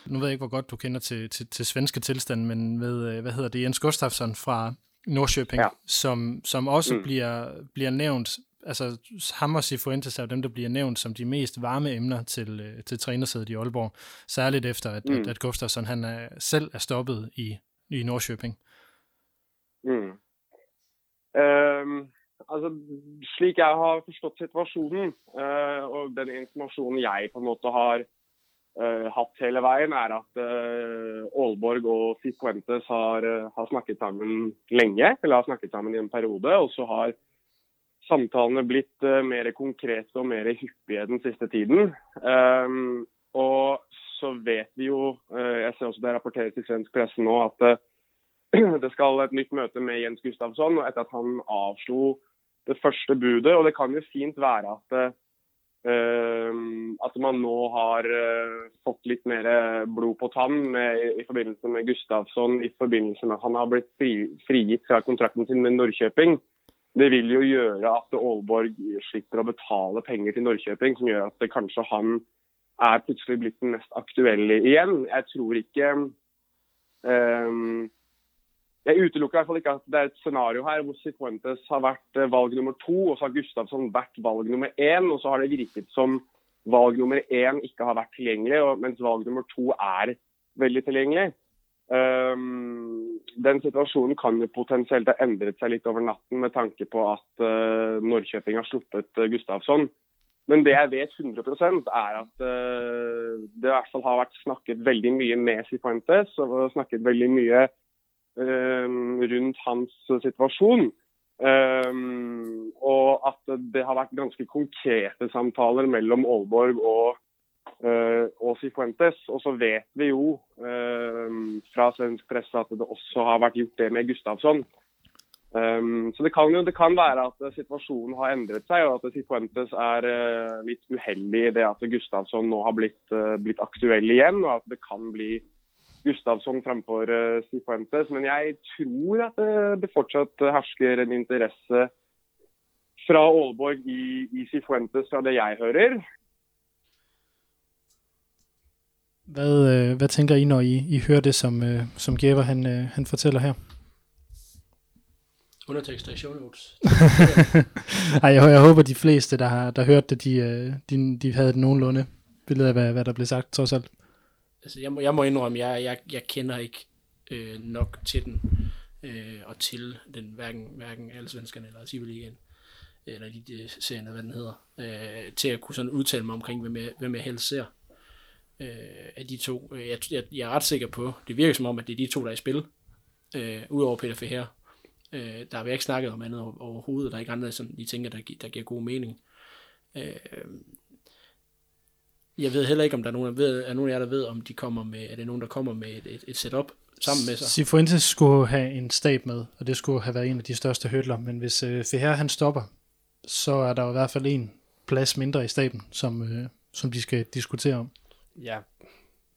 Nu ved jeg ikke, hvor godt du kender til, til, til svenske tilstanden, men med, øh, hvad hedder det, Jens Gustafsson fra Nordsjøping, ja. som, som også mm. bliver, bliver nævnt altså ham og Cifuentes er jo dem, der bliver nævnt som de mest varme emner til, øh, til trænersædet i Aalborg. Særligt efter, at, mm. at, at Gustafsson han er, selv er stoppet i, i Nordsjøping. Mm. Um, altså, slik jeg har forstått situasjonen, uh, og den informasjonen jeg på en måte har uh, hatt hele veien, er at uh, Aalborg og Cifuentes har, har snakket sammen lenge, eller har snakket sammen i en periode, og så har samtalene blitt uh, mer konkrete og mer hyppige den siste tiden. Um, og så vet vi jo, uh, jeg ser også det rapporteres i svensk presse nå, at uh, det skal et nytt møte med Jens Gustavsson etter at han avslo det første budet. Og det kan jo fint være at, eh, at man nå har eh, fått litt mer blod på tann med, i forbindelse med Gustavsson, i forbindelse med at han har blitt fri, frigitt fra kontrakten sin med Norrköping. Det vil jo gjøre at Aalborg slipper å betale penger til Norrköping, som gjør at det kanskje han er plutselig blitt den mest aktuelle igjen. Jeg tror ikke um, jeg utelukker i hvert fall ikke at det er et scenario her hvor Cifuentes har vært eh, valg nummer to, og så har Gustavsson vært valg nummer én. Og så har det virket som valg nummer én ikke har vært tilgjengelig, mens valg nummer to er veldig tilgjengelig. Um, den situasjonen kan jo potensielt ha endret seg litt over natten med tanke på at uh, Norrköping har sluppet eh, uh, Gustavsson. Men det jeg vet 100 er at uh, det i hvert fall har vært snakket veldig mye med Cifuentes og snakket veldig mye Ehm, rundt hans situasjon. Um, ehm, og at det har vært ganske konkrete samtaler mellom Aalborg og uh, og Cifuentes. Og så vet vi jo uh, fra svensk presse at det også har vært gjort det med Gustavsson. Um, så det kan jo det kan være at situasjonen har endret seg, og at Cifuentes er uh, litt uheldig i det at Gustavsson nå har blitt, uh, blitt, aktuell igjen, og at det kan bli Gustavsson fremfor uh, Cifuentes. Men jeg tror at det fortsatt hersker en interesse fra Aalborg i, i Cifuentes, fra det jeg hører. Hvad, øh, hvad tænker I, når I, I hører det, som, øh, som Gæver han, øh, han fortæller her? Undertekster i show notes. Ej, jeg, jeg håber, de fleste, der har der hørt det, de, de, de havde et nogenlunde billede af, hvad, hvad der blev sagt, trods alt. Altså, jeg, må, jeg må indrømme, jeg, jeg, jeg kender ikke øh, nok til den, øh, og til den, hverken, hverken Allsvenskerne eller Sibeligaen, eller de, de serierne, hvad den hedder, øh, til at kunne sådan udtale mig omkring, hvem jeg, hvem jeg helst ser øh, af de to. Øh, jeg, jeg, jeg er ret sikker på, det virker som om, at det er de to, der er i spil, øh, udover Peter Feher. Øh, der har vi ikke snakket om andet overhovedet, der er ikke andre, som de tænker, der, der giver god mening. Øh, jeg ved heller ikke, om der er nogen, der ved, er nogen af jer, der ved, om de kommer med, er det nogen, der kommer med et, et, et setup sammen med sig? Cifuentes skulle have en stab med, og det skulle have været en af de største hurdler, men hvis øh, Feher han stopper, så er der i hvert fald en plads mindre i staben, som, øh, som de skal diskutere om ja,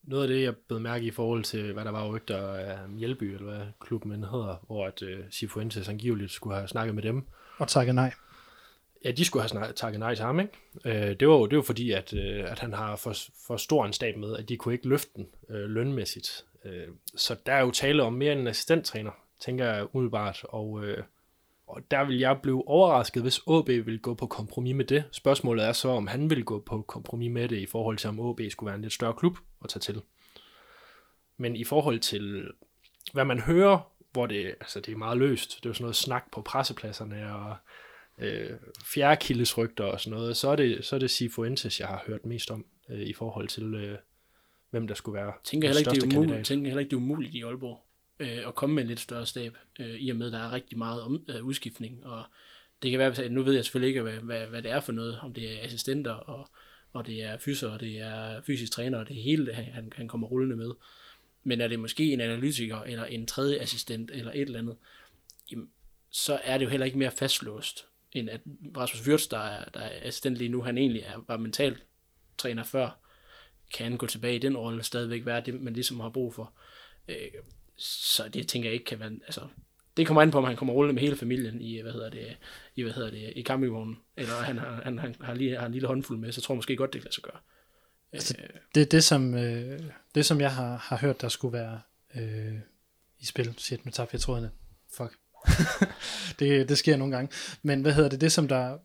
noget af det, jeg blev mærke i forhold til, hvad der var rygter af Hjelby, eller hvad klubben hedder, hvor at uh, Cifuentes angiveligt skulle have snakket med dem. Og takket nej. Ja, de skulle have snak, takket nej til ham, ikke? Øh, det, var jo, det var fordi, at, øh, at han har for, for stor en stab med, at de kunne ikke løfte den øh, lønmæssigt. Øh, så der er jo tale om mere end en assistenttræner, tænker jeg umiddelbart, og øh, og der vil jeg blive overrasket, hvis AB vil gå på kompromis med det. Spørgsmålet er så, om han vil gå på kompromis med det, i forhold til, om AB skulle være en lidt større klub at tage til. Men i forhold til, hvad man hører, hvor det, altså det er meget løst, det er jo sådan noget snak på pressepladserne, og øh, fjerkildesrygter og sådan noget, så er det, så er det Sifuentes, jeg har hørt mest om øh, i forhold til, øh, hvem der skulle være tænker den heller ikke, det er umuligt, kandidat. tænker heller ikke, det er umuligt i Aalborg øh, at komme med en lidt større stab, øh, i og med, at der er rigtig meget om, øh, udskiftning, og det kan være, at nu ved jeg selvfølgelig ikke, hvad, hvad, hvad det er for noget, om det er assistenter, og, og det er fyser, og det er fysisk træner, og det hele, han, han, han kommer rullende med. Men er det måske en analytiker, eller en tredje assistent, eller et eller andet, jamen, så er det jo heller ikke mere fastlåst, end at Rasmus Wirtz, der er, der er assistent lige nu, han egentlig er, var mental træner før, kan han gå tilbage i den rolle stadigvæk være det, man ligesom har brug for. Øh, så det tænker jeg ikke kan være, altså, det kommer an på, om han kommer rullende med hele familien i, hvad hedder det, i, hvad hedder det, i campingvognen, eller han har, han, han har, lige, har en lille håndfuld med, så tror jeg måske godt, det kan lade sig gøre. Altså, Øh, Det, det, som, øh, det, som jeg har, har hørt, der skulle være øh, i spil, shit, nu tabte jeg trådene. Fuck det, det sker nogle gange. Men hvad hedder det, det som der,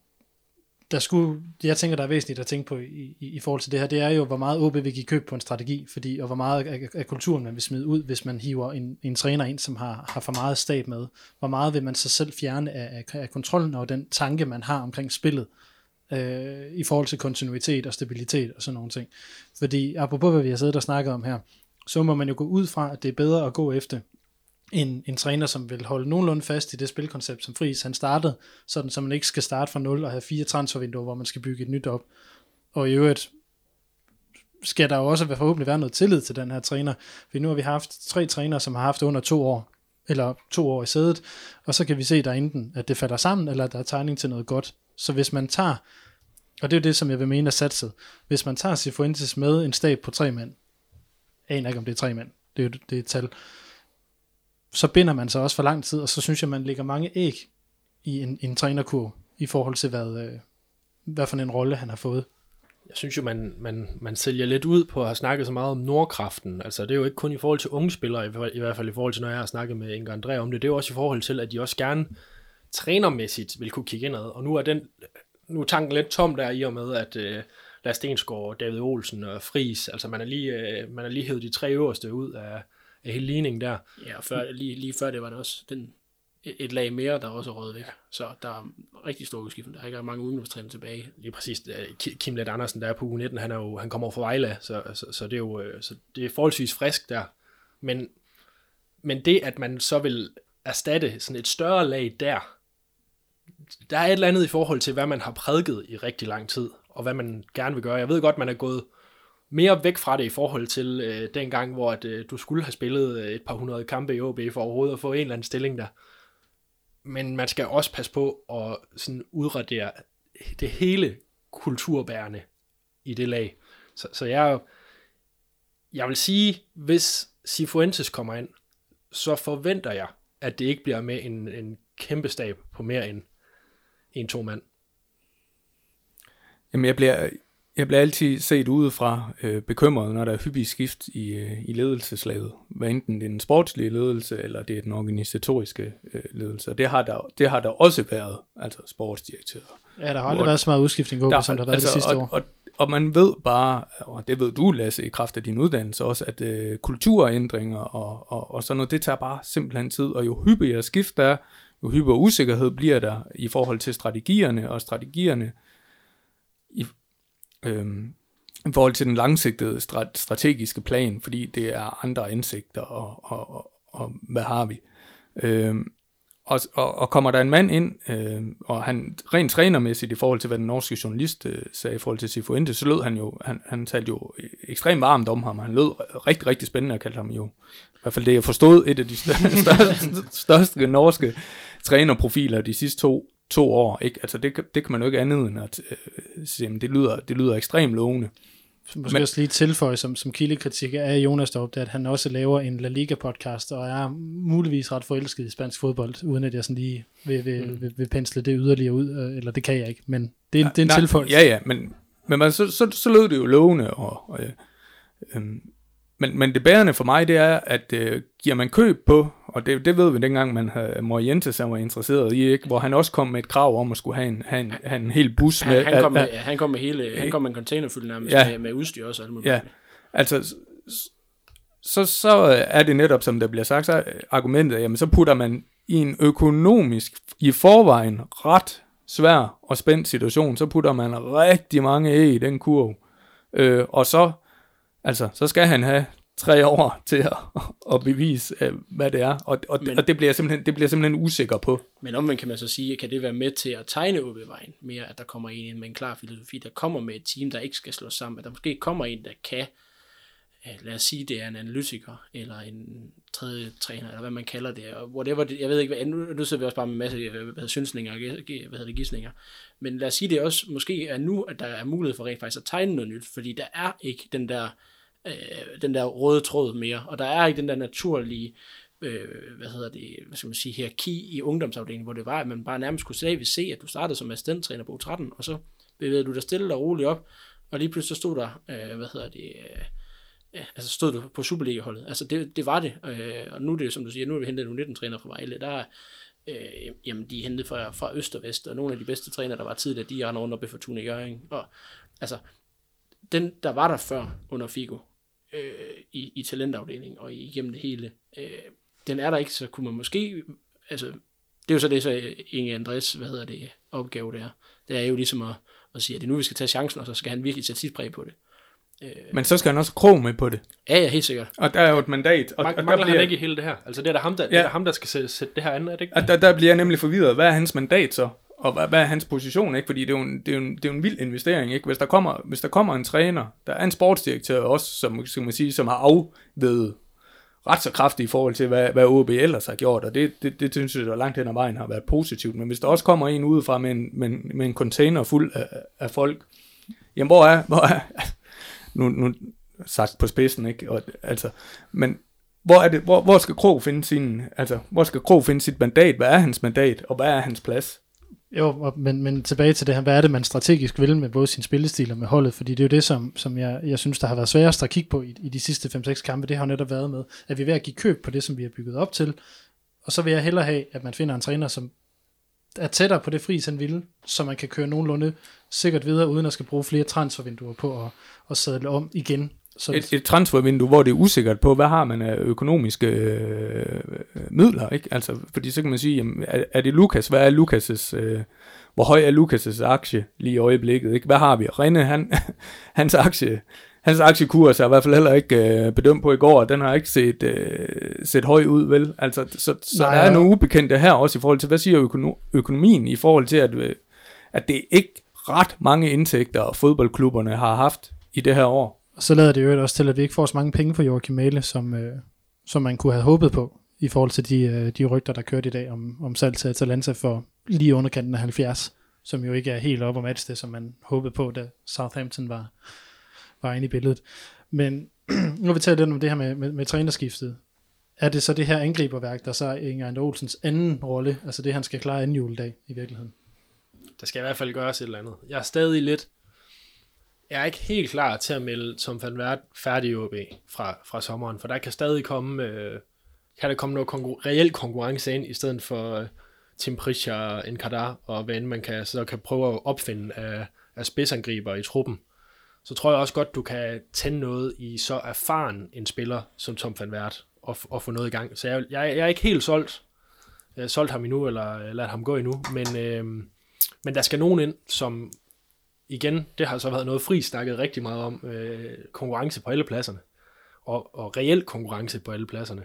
der skulle, jeg tænker, der er væsentligt at tænke på i, i, i forhold til det her, det er jo, hvor meget OB vil give køb på en strategi, fordi, og hvor meget af, af kulturen man vil smide ud, hvis man hiver en, en træner ind, som har, har for meget stab med. Hvor meget vil man sig selv fjerne af, af, af kontrollen og den tanke, man har omkring spillet, øh, i forhold til kontinuitet og stabilitet og sådan nogle ting. Fordi apropos hvad vi har siddet og snakket om her, så må man jo gå ud fra, at det er bedre at gå efter en, en træner, som vil holde nogenlunde fast i det spilkoncept, som Friis han startede, sådan så man ikke skal starte fra 0 og have fire transfervinduer, hvor man skal bygge et nyt op. Og i øvrigt skal der jo også forhåbentlig være noget tillid til den her træner, for nu har vi haft tre trænere, som har haft under to år, eller to år i sædet, og så kan vi se der enten, at det falder sammen, eller at der er tegning til noget godt. Så hvis man tager, og det er jo det, som jeg vil mene er satset, hvis man tager Sifuentes med en stab på tre mand, jeg aner ikke, om det er tre mand, det er jo det er et tal, så binder man sig også for lang tid, og så synes jeg, man lægger mange æg i en, en trænerkurv, i forhold til, hvad, øh, hvad for en rolle han har fået. Jeg synes jo, man, man, man sælger lidt ud på at have snakket så meget om Nordkraften. Altså, det er jo ikke kun i forhold til unge spillere, i, hvert- i hvert fald i forhold til, når jeg har snakket med Inger André om det. Det er jo også i forhold til, at de også gerne trænermæssigt vil kunne kigge indad. Og nu er, den, nu er tanken lidt tom der i og med, at øh, Lars Stensgaard, David Olsen og Fris, altså man er lige, øh, man er lige hævet de tre øverste ud af, af hele ligningen der. Ja, og før, lige, lige før det var det også den, et, lag mere, der også er røget væk. Så der er rigtig stor udskiftning. Der er ikke mange ungdomstræner tilbage. Lige præcis. øh, Ki- Kim Let Andersen, der er på uge 19, han, er jo, han kommer over fra Vejle, så, så, så, det er jo øh, så det er forholdsvis frisk der. Men, men det, at man så vil erstatte sådan et større lag der, der er et eller andet i forhold til, hvad man har prædiket i rigtig lang tid, og hvad man gerne vil gøre. Jeg ved godt, man er gået mere væk fra det i forhold til øh, den gang, hvor at, øh, du skulle have spillet øh, et par hundrede kampe i OB for overhovedet at få en eller anden stilling der. Men man skal også passe på at sådan udradere det hele kulturbærende i det lag. Så, så jeg, jeg vil sige, hvis Sifuentes kommer ind, så forventer jeg, at det ikke bliver med en, en kæmpe stab på mere end en-to mand. Jamen, jeg bliver, jeg bliver altid set udefra øh, bekymret, når der er hyppig skift i, øh, i ledelseslaget. Hvad enten det er den sportslige ledelse, eller det er den organisatoriske øh, ledelse. Og det har, der, det har der også været, altså sportsdirektør. Ja, der har aldrig Hvor- været så meget udskiftning, der, som der har været altså, det sidste og, år. Og, og man ved bare, og det ved du, Lasse, i kraft af din uddannelse også, at øh, kulturændringer og, og, og sådan noget, det tager bare simpelthen tid. Og jo hyppigere skift der er, jo hyppigere usikkerhed bliver der i forhold til strategierne, og strategierne i, øhm, i forhold til den langsigtede strat- strategiske plan, fordi det er andre indsigter, og, og, og, og hvad har vi. Øhm, og, og, og kommer der en mand ind, øh, og han rent trænermæssigt i forhold til, hvad den norske journalist øh, sagde i forhold til Sifuente, så lød han jo, han, han talte jo ekstremt varmt om ham, han lød rigtig, rigtig spændende, og kaldte ham jo, i hvert fald det jeg forstod, et af de største, største, største norske trænerprofiler de sidste to, to år. Ikke? Altså det, det kan man jo ikke andet end at øh, sige, det lyder, det lyder ekstremt lovende. Måske Men- også lige tilføje som, som kildekritik af Jonas deroppe, er, at han også laver en La Liga podcast, og er muligvis ret forelsket i spansk fodbold, uden at jeg sådan lige vil, vil, mm. vil, vil pensle det yderligere ud, øh, eller det kan jeg ikke, men det er, en- det er en Nej, tilføjelse. Ja, ja, men, men man, så, så, så lød det jo lovende. Og, og, øh, øhm, men, men det bærende for mig, det er, at øh, giver man køb på, og det, det ved vi dengang, man havde Morientes, han var interesseret i, ikke? hvor han også kom med et krav om at skulle have en, have en, have en hel bus med. Han, han, kom at- med, han kom med hele, han kom med en container fyldt nærmest Ja. med, med udstyr også. og alt. Ja, altså, så, så er det netop, som der bliver sagt, så argumentet, jamen så putter man i en økonomisk, i forvejen ret svær og spændt situation, så putter man rigtig mange æg i den kurv. Øh, og så, altså, så skal han have tre år til at, at bevise, øh, hvad det er. Og, og, Men- og det, bliver jeg simpelthen, det bliver jeg simpelthen usikker på. Men omvendt kan man så sige, kan det være med til at tegne OB-vejen mere, at der kommer en med en klar filosofi, der kommer med et team, der ikke skal slås sammen, at der måske kommer en, der kan, lad os sige, det er en analytiker, eller en tredje træner, eller hvad man kalder det, og whatever det, jeg ved ikke, hvad, nu, nu sidder vi også bare med en masse øh, hvad synsninger og hvad hedder det, gissninger, men lad os sige, det også måske er nu, at der er mulighed for rent faktisk at tegne noget nyt, fordi der er ikke den der, øh, den der røde tråd mere, og der er ikke den der naturlige, øh, hvad hedder det, hvad skal man sige, hierarki i ungdomsafdelingen, hvor det var, at man bare nærmest kunne se, se, at du startede som assistenttræner på U13, og så bevægede du dig stille og roligt op, og lige pludselig så stod der, øh, hvad hedder det, øh, ja, altså stod du på Superliga-holdet. Altså det, det var det, øh, og nu er det, som du siger, nu har vi hentet en 19-træner fra Vejle, der er, øh, jamen de er hentet fra, fra Øst og Vest, og nogle af de bedste trænere, der var tidligere, de render rundt oppe i Fortuna Jørgen, og altså, den, der var der før under Figo, øh, i, i talentafdelingen og igennem det hele, øh, den er der ikke, så kunne man måske, altså, det er jo så det, så Inge Andres, hvad hedder det, opgave der, det er jo ligesom at, at sige, at det er nu, vi skal tage chancen, og så skal han virkelig tage sit præg på det. Øh, Men så skal han også krog med på det. ja, ja, helt sikkert. Og der er jo et mandat. Og, Mang- og der, mangler bliver, han ikke i hele det her? Altså det er da ham, der, ja. det er da ham, der skal sætte, sætte det her andet, er det ikke? og der, der bliver jeg nemlig forvirret. Hvad er hans mandat så? Og hvad, hvad er hans position? Ikke? Fordi det er, jo en, det, er jo en, det er jo en vild investering. Ikke? Hvis, der kommer, hvis der kommer en træner, der er en sportsdirektør også, som, skal man sige, som har afvedet ret så kraftigt i forhold til, hvad, hvad OB ellers har gjort, og det, det, det synes jeg, der langt hen ad vejen har været positivt. Men hvis der også kommer en udefra med en, med en, med en container fuld af, af folk, jamen hvor er, hvor er nu, nu sagt på spidsen, ikke? Og, altså, men hvor, er det, hvor, hvor skal Krog finde sin, altså, hvor skal Krog finde sit mandat? Hvad er hans mandat, og hvad er hans plads? Jo, men, men tilbage til det her, hvad er det, man strategisk vil med både sin spillestil og med holdet, fordi det er jo det, som, som jeg, jeg synes, der har været sværest at kigge på i, i de sidste 5-6 kampe, det har jo netop været med, at vi er ved at give køb på det, som vi har bygget op til, og så vil jeg hellere have, at man finder en træner, som er tættere på det fri, han ville, så man kan køre nogenlunde sikkert videre, uden at skal bruge flere transfervinduer på at, at sadle om igen. Så, Et, et transfervindue, hvor det er usikkert på, hvad har man af økonomiske øh, midler, ikke? Altså, fordi så kan man sige, jamen, er, er det Lukas? Hvad er Lukas' øh, hvor høj er Lukas' aktie lige i øjeblikket, ikke? Hvad har vi? Rene, han, hans aktie, hans aktiekurs er i hvert fald heller ikke øh, bedømt på i går, og den har ikke set, øh, set høj ud, vel? Altså, så, så Nej, der er og- nogle ubekendte her også i forhold til, hvad siger økono- økonomien i forhold til, at, øh, at det ikke ret mange indtægter, fodboldklubberne har haft i det her år. Og så lader det jo også til, at vi ikke får så mange penge for Joachim Mæle, som, øh, som man kunne have håbet på, i forhold til de, øh, de rygter, der kørte i dag om, om salg til Atalanta for lige underkanten af 70, som jo ikke er helt op om alt det, som man håbede på, da Southampton var, var inde i billedet. Men nu vil vi tale lidt om det her med, med, med trænerskiftet. Er det så det her angriberværk, der så er Inger Olsens anden rolle, altså det, han skal klare anden juledag i virkeligheden? Der skal i hvert fald gøres et eller andet. Jeg er stadig lidt... Jeg er ikke helt klar til at melde Tom van Vært færdig i OB fra, fra sommeren, for der kan stadig komme, øh, kan der komme noget konkur- reel konkurrence ind, i stedet for øh, Tim Pritchard og Nkadar, og hvad end man kan, så kan prøve at opfinde af, af spidsangriber i truppen. Så tror jeg også godt, du kan tænde noget i så erfaren en spiller som Tom van Vært og, f- og få noget i gang. Så jeg, jeg, jeg er ikke helt solgt. Jeg solgt ham endnu, eller ladt ham gå endnu, men... Øh, men der skal nogen ind, som igen, det har så været noget fri snakket rigtig meget om, øh, konkurrence på alle pladserne. Og, og reel konkurrence på alle pladserne.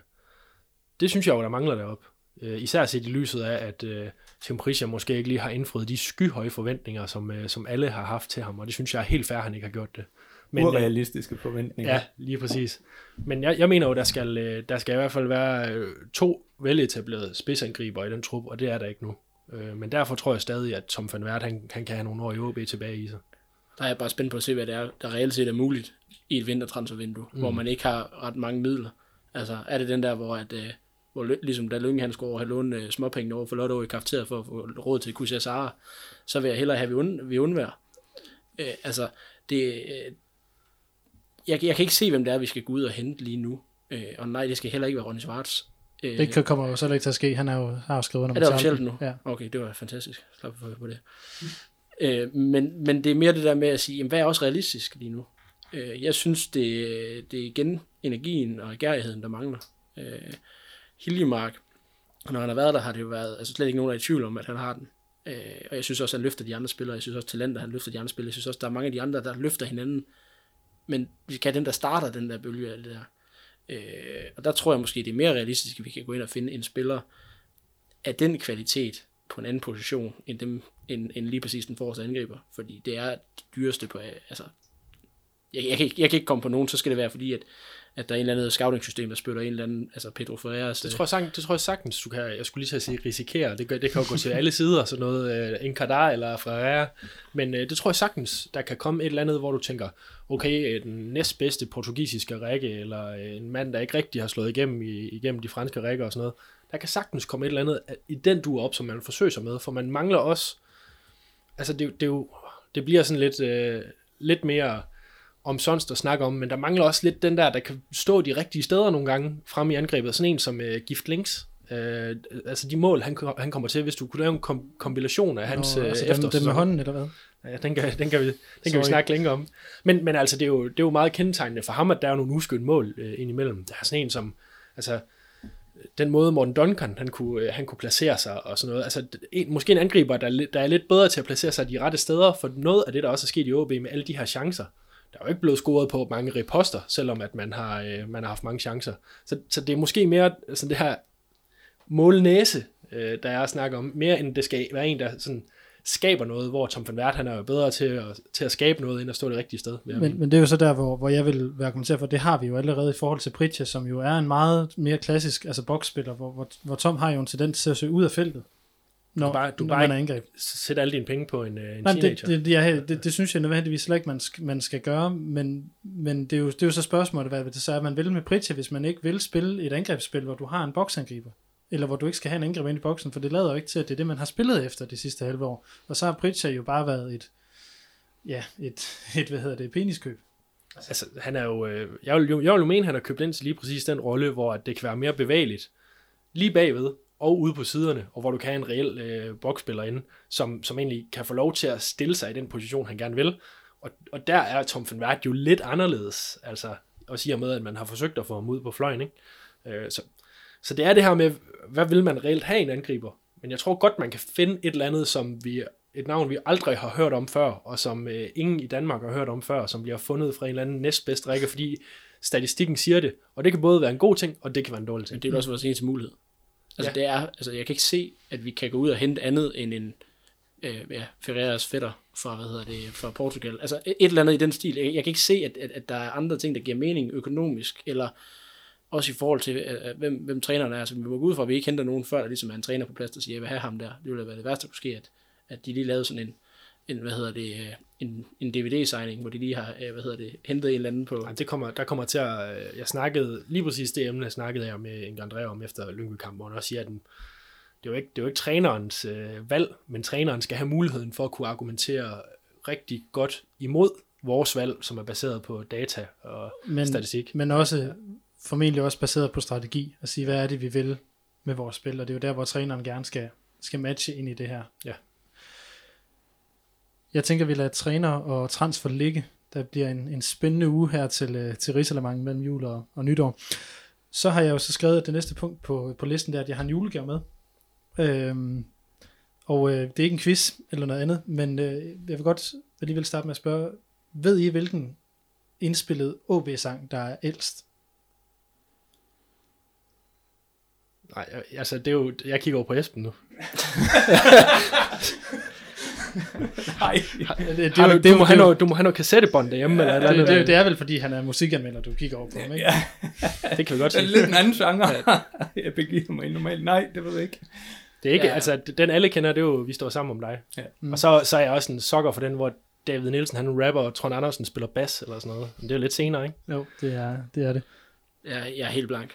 Det synes jeg jo, der mangler derop. Øh, især set i lyset af, at øh, Tim Pritchard måske ikke lige har indfriet de skyhøje forventninger, som, øh, som alle har haft til ham, og det synes jeg er helt fair, at han ikke har gjort det. Men, øh, Urealistiske forventninger. Ja, lige præcis. Men jeg, jeg mener jo, der skal, øh, der skal i hvert fald være øh, to veletablerede spidsangriber i den trup, og det er der ikke nu. Øh, Men derfor tror jeg stadig, at Tom van Wert, han, han kan have nogle år i OB tilbage i sig. Der er jeg bare spændt på at se, hvad det er, der reelt set er muligt i et vintertransfervindue, mm. hvor man ikke har ret mange midler. Altså, er det den der, hvor, at, øh, hvor ligesom da Lønge han skulle over have lånt øh, småpenge over for Lotto i kafeteriet for at få råd til Kusia Sara, så vil jeg hellere have, vi, und, vi undværer. Øh, altså, det, øh, jeg, jeg kan ikke se, hvem det er, vi skal gå ud og hente lige nu. Øh, og nej, det skal heller ikke være Ronny Schwartz. Øh, Det kan- kommer jo så ikke til at ske. Han er jo, har jo skrevet under er det officielt nu? Ja. Okay, det var fantastisk. Slap for på det. Øh, men, men det er mere det der med at sige, jamen, hvad er også realistisk lige nu? Øh, jeg synes, det, det er igen energien og gærigheden, der mangler. Øh, Hiljemark, når han har været der, har det jo været altså slet ikke nogen, der er i tvivl om, at han har den. Øh, og jeg synes også, at han løfter de andre spillere. Jeg synes også, Talenter, han løfter de andre spillere. Jeg synes også, der er mange af de andre, der løfter hinanden. Men vi kan den, der starter den der bølge af det der. Øh, og der tror jeg måske, det er mere realistisk, at vi kan gå ind og finde en spiller af den kvalitet på en anden position, end, dem, end, end lige præcis den forreste angriber. Fordi det er det dyreste på, altså, jeg, jeg, kan ikke, jeg kan ikke komme på nogen, så skal det være fordi, at, at der er en eller anden scouting-system, der spytter en eller anden, altså Pedro Ferreras. Det tror jeg, sagtens, det tror jeg sagtens, du kan, jeg skulle lige til at sige risikere, det, gør, det kan jo gå til alle sider, sådan noget, uh, en Kadar eller Ferreira, men uh, det tror jeg sagtens, der kan komme et eller andet, hvor du tænker, okay, den næstbedste portugisiske række, eller en mand, der ikke rigtig har slået igennem i, igennem de franske rækker og sådan noget, der kan sagtens komme et eller andet i den du op, som man forsøger sig med, for man mangler også, altså det, det, jo, det bliver sådan lidt, uh, lidt mere om Sonst at snakke om, men der mangler også lidt den der, der kan stå de rigtige steder nogle gange frem i angrebet. Sådan en som uh, Gift Links. Uh, altså de mål, han, han kommer til, hvis du kunne lave en kom- kombination af hans Nå, uh, altså efter. dem, dem med hånden, eller hvad? Ja, den kan, den kan, vi, den kan vi snakke længere om. Men, men altså, det er, jo, det er jo meget kendetegnende for ham, at der er nogle uskyndt mål uh, indimellem. Der er sådan en som, altså, den måde Morten Duncan, han kunne, han kunne placere sig og sådan noget. Altså, en, måske en angriber, der, der er lidt bedre til at placere sig de rette steder, for noget af det, der også er sket i OB med alle de her chancer, der er jo ikke blevet scoret på mange reposter, selvom at man har, øh, man har haft mange chancer. Så, så det er måske mere sådan det her målnæse, øh, der er at snakke om, mere end det skal være en, der sådan skaber noget, hvor Tom van Wert, han er jo bedre til at, til at skabe noget, end at stå det rigtige sted. Men, men det er jo så der, hvor, hvor jeg vil være kommenteret, for det har vi jo allerede i forhold til Pritja, som jo er en meget mere klassisk altså boksspiller, hvor, hvor, hvor Tom har jo en tendens til at søge ud af feltet, når, du bare, du bare man er angreb. sætter alle dine penge på en, en Nej, teenager. det, det, er, det, det, synes jeg nødvendigvis slet ikke, man skal, man skal gøre, men, men det, er jo, det er jo så spørgsmålet, hvad det så er, man vil med Pritja, hvis man ikke vil spille et angrebsspil, hvor du har en boksangriber, eller hvor du ikke skal have en angriber ind i boksen, for det lader jo ikke til, at det er det, man har spillet efter de sidste halve år. Og så har Pritja jo bare været et, ja, et, et hvad hedder det, peniskøb. Altså, han er jo, øh, jeg, vil, jo- jeg vil jo mene, han har købt ind til lige præcis den rolle, hvor at det kan være mere bevægeligt, lige bagved og ude på siderne, og hvor du kan have en reel øh, boksspiller inde, som, som egentlig kan få lov til at stille sig i den position, han gerne vil. Og, og der er Tom van Wert jo lidt anderledes, altså også i og med, at man har forsøgt at få ham ud på fløjen, ikke? Øh, så, så det er det her med, hvad vil man reelt have en angriber? Men jeg tror godt, man kan finde et eller andet, som vi, et navn, vi aldrig har hørt om før, og som øh, ingen i Danmark har hørt om før, som bliver fundet fra en eller anden næstbedst række, fordi statistikken siger det. Og det kan både være en god ting, og det kan være en dårlig ting. Men det er også vores eneste mulighed. Altså, Ja. det er, altså, jeg kan ikke se, at vi kan gå ud og hente andet end en øh, ja, Ferreras fætter fra, hvad hedder det, fra Portugal. Altså et eller andet i den stil. Jeg, jeg kan ikke se, at, at, at der er andre ting, der giver mening økonomisk, eller også i forhold til, øh, hvem, hvem træneren er. Altså, vi må gå ud fra, at vi ikke henter nogen før, der ligesom er en træner på plads, der siger, jeg vil have ham der. Det ville da være det værste, der kunne ske, at, at de lige lavede sådan en, en hvad hedder det, øh, en, en DVD-signing, hvor de lige har, øh, hvad hedder det, hentet en eller anden på... Ej, det kommer, der kommer til at... øh, Jeg snakkede lige præcis det emne, snakkede jeg med en Andrea om efter Lyngby-kampen, hvor han også siger, at den, det er jo ikke, det er jo ikke trænerens øh, valg, men træneren skal have muligheden for at kunne argumentere rigtig godt imod vores valg, som er baseret på data og Men, statistik. men også formentlig også baseret på strategi, at sige, hvad er det, vi vil med vores spil, og det er jo der, hvor træneren gerne skal, skal matche ind i det her. Ja. Jeg tænker, vi lader træner og transfer ligge. Der bliver en, en spændende uge her til, øh, til Rigsalermangen mellem jul og, og nytår. Så har jeg jo så skrevet det næste punkt på, på listen, der at jeg har en julegave med. Øhm, og øh, det er ikke en quiz eller noget andet, men øh, jeg vil godt alligevel starte med at spørge, ved I, hvilken indspillet OB-sang, der er ældst? Nej, altså det er jo... Jeg kigger over på Esben nu. Nej. Det, det, det, du, må have det, noget, du må have noget kassettebånd derhjemme, et eller det, det, det er vel fordi, han er musikanmelder, du kigger over på ham, ikke? Ja, det kan vi godt det er lidt en anden genre. jeg begiver mig normalt. Nej, det ved jeg ikke. Det er ikke, ja. Ja. altså den alle kender, det er jo, vi står sammen om dig. Ja. Mm. Og så, så er jeg også en sokker for den, hvor David Nielsen, han rapper, og Trond Andersen spiller bas, eller sådan noget. Men det er jo lidt senere, ikke? Jo, det er det. Er det. Jeg, jeg er helt blank.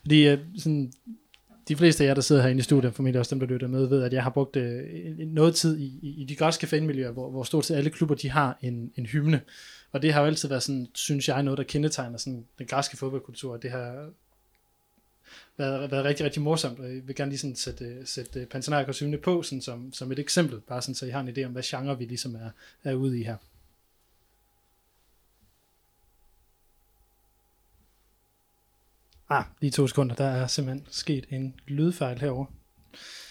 Fordi øh, sådan, de fleste af jer, der sidder herinde i studiet, formentlig også dem, der lytter med, ved, at jeg har brugt øh, en- noget tid i, i, i de græske fanmiljøer, hvor, hvor stort set alle klubber, de har en, en hymne. Og det har jo altid været sådan, synes jeg, noget, der kendetegner sådan, den græske fodboldkultur. Det har været, været rigtig, rigtig morsomt, og jeg vil gerne lige sådan sætte, sætte Panathinaikos hymne på, sådan som, som et eksempel, bare sådan, så I har en idé om, hvad genre vi ligesom er, er ude i her. Ah, lige to sekunder. Der er simpelthen sket en lydfejl herover.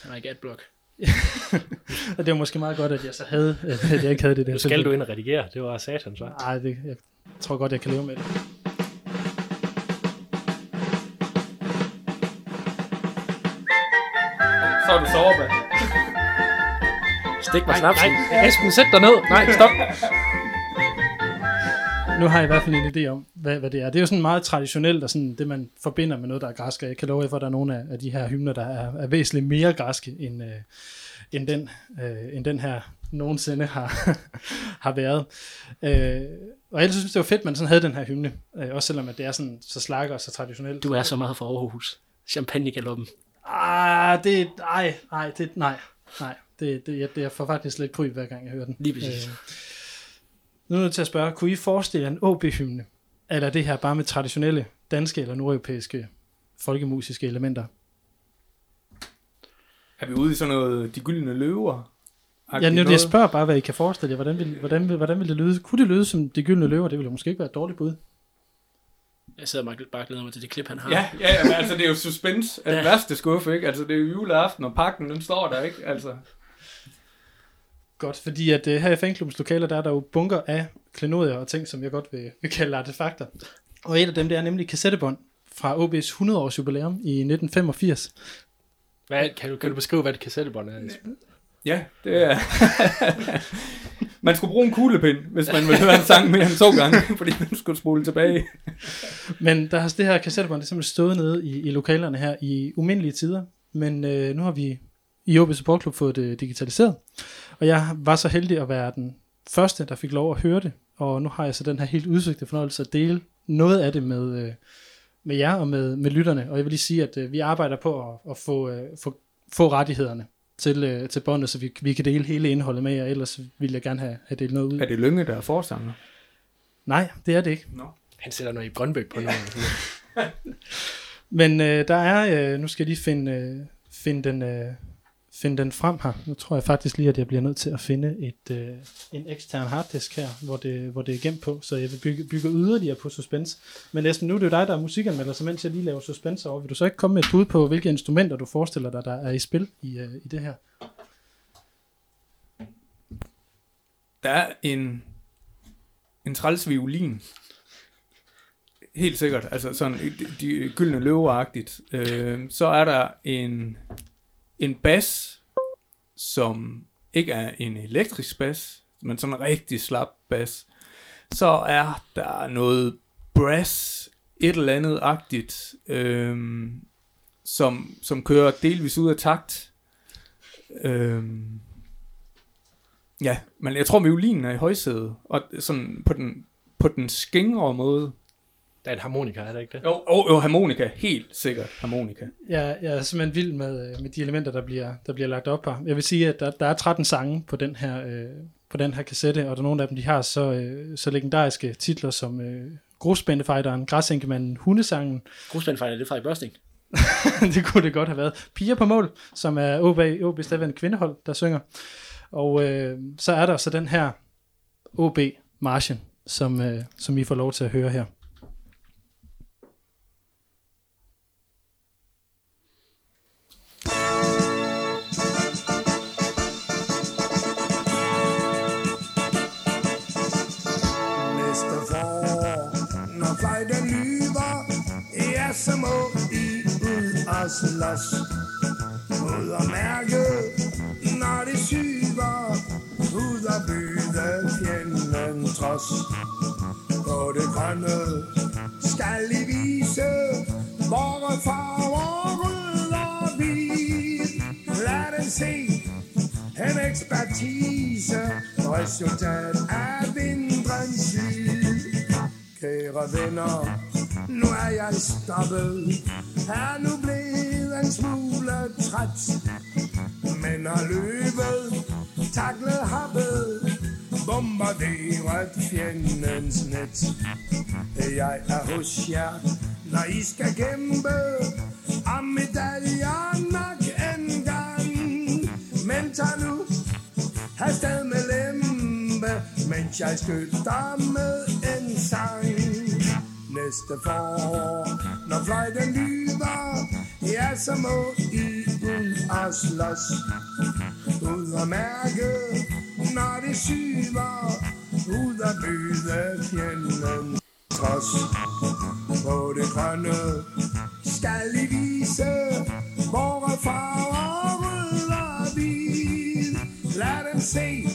Han har ikke adblock. Og det var måske meget godt, at jeg så havde, at jeg ikke havde det der. Nu skal du ind og redigere. Det var satans, hva'? Nej, det, jeg tror godt, jeg kan leve med det. Så er det sårbart. Stik mig snapsen. Esben, sæt dig ned. Nej, stop. Nu har jeg i hvert fald en idé om, hvad, hvad det er. Det er jo sådan meget traditionelt, og sådan det, man forbinder med noget, der er græsk. Og jeg kan love jer for, at der er nogle af, af de her hymner, der er, er væsentligt mere græske, end, øh, end, den, øh, end den her nogensinde har, har været. Øh, og jeg synes, det var fedt, at man sådan havde den her hymne. Øh, også selvom at det er sådan, så slakker og så traditionelt. Du er så meget for Aarhus. Champagnegaloppen. Ah, det, nej, nej, det, nej, nej. Det, det, jeg, det, jeg får faktisk lidt kryb, hver gang jeg hører den. Lige præcis. Øh, nu er jeg nødt til at spørge, kunne I forestille jer en OB-hymne? Eller er det her bare med traditionelle danske eller nordeuropæiske folkemusiske elementer? Er vi ude i sådan noget, de gyldne løver? Ja, nu, jeg spørger bare, hvad I kan forestille jer. Hvordan vil, hvordan, vil, hvordan vil det lyde? Kunne det lyde som de gyldne løver? Det ville måske ikke være et dårligt bud. Jeg sidder bare og glæder mig til det klip, han har. Ja, ja, ja men altså det er jo suspense af Ja. værste skuffe, ikke? Altså det er jo juleaften, og pakken, den står der, ikke? Altså, Godt, fordi at uh, her i fanklubbens lokaler, der er der jo bunker af klenodier og ting, som jeg godt vil, vil kalde artefakter. Og et af dem, det er nemlig kassettebånd fra OB's 100 års jubilæum i 1985. Hvad, kan, du, kan du beskrive, hvad et kassettebånd er? Ja, det er... man skulle bruge en kuglepind, hvis man ville høre en sang mere end to gange, fordi man skulle spole tilbage. Men der har det her kassettebånd, det er simpelthen stået nede i, i lokalerne her i umindelige tider. Men øh, nu har vi i OB Support Club fået det digitaliseret. Og jeg var så heldig at være den første, der fik lov at høre det. Og nu har jeg så den her helt udsøgte fornøjelse at dele noget af det med, øh, med jer og med, med lytterne. Og jeg vil lige sige, at øh, vi arbejder på at, at få, øh, få, få rettighederne til, øh, til båndet, så vi, vi kan dele hele indholdet med jer. Ellers ville jeg gerne have, have delt noget ud. Er det Lønge, der er forsanger? Nej, det er det ikke. Han sætter noget i Brøndbæk på nu. Men øh, der er, øh, nu skal jeg lige finde, øh, finde, den, øh, finde den frem her. Nu tror jeg faktisk lige, at jeg bliver nødt til at finde et, øh, en ekstern harddisk her, hvor det, hvor det er gemt på, så jeg vil bygge, bygge yderligere på suspense. Men Esben, nu er det jo dig, der er musikanmelder, så mens jeg lige laver suspense over, vil du så ikke komme med et bud på, hvilke instrumenter du forestiller dig, der er i spil i, øh, i det her? Der er en, en træls violin. Helt sikkert. Altså sådan de, de gyldne løveragtigt. Øh, så er der en, en bas, som ikke er en elektrisk bas, men sådan en rigtig slap bas. Så er der noget brass, et eller andet agtigt, øhm, som, som kører delvis ud af takt. Øhm, Ja, men jeg tror, violinen er i højsædet, og sådan på den, på den skingre måde. Der er en harmonika, er der ikke det? Jo, jo, jo harmonika, helt sikkert harmonika. Jeg, jeg er simpelthen vild med, øh, med de elementer, der bliver, der bliver lagt op her. Jeg vil sige, at der, der er 13 sange på den her, øh, på den her kassette, og der er nogle af dem, de har så, øh, så legendariske titler som øh, Grusbandefighteren, Græsænkemanden, Hundesangen. Grusbandfejl, er det fra i Børsting? det kunne det godt have været. Piger på mål, som er OB, OB Stavand kvindehold, der synger. Og øh, så er der så den her OB Marchen, som, øh, som I får lov til at høre her. Slås. Ud og mærke, når det syver, ud og byde fjenden trods. På det grønne skal I vise, vore farver rød og hvid. Lad den se, en ekspertise, resultat af vindrens slid. Kære venner, nu er jeg stoppet, er nu blevet en smule træt. Men har løbet, taklet hoppet, bombarderet fjendens net. Jeg er hos jer, når I skal kæmpe, om medaljer nok en gang. Men tag nu afsted med mens jeg støtter med en sang. Næste forår, når fløjten lyder, ja, så må I ud og slås. Ud og mærke, når det syver. Ud og byde fjenden trods. På det grønne skal I vise vore farver rød og hvid. Lad dem se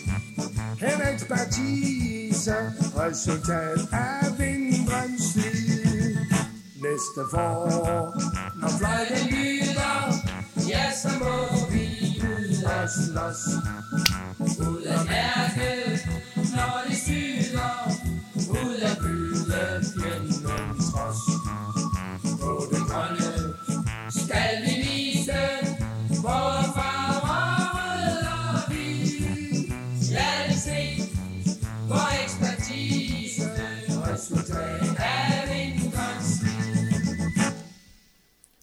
en ekspertise, resultat af vinterens slid. Næste forår, når fløjten lyder, ja, så må vi ud og slås. Ud og mærke, når det syder,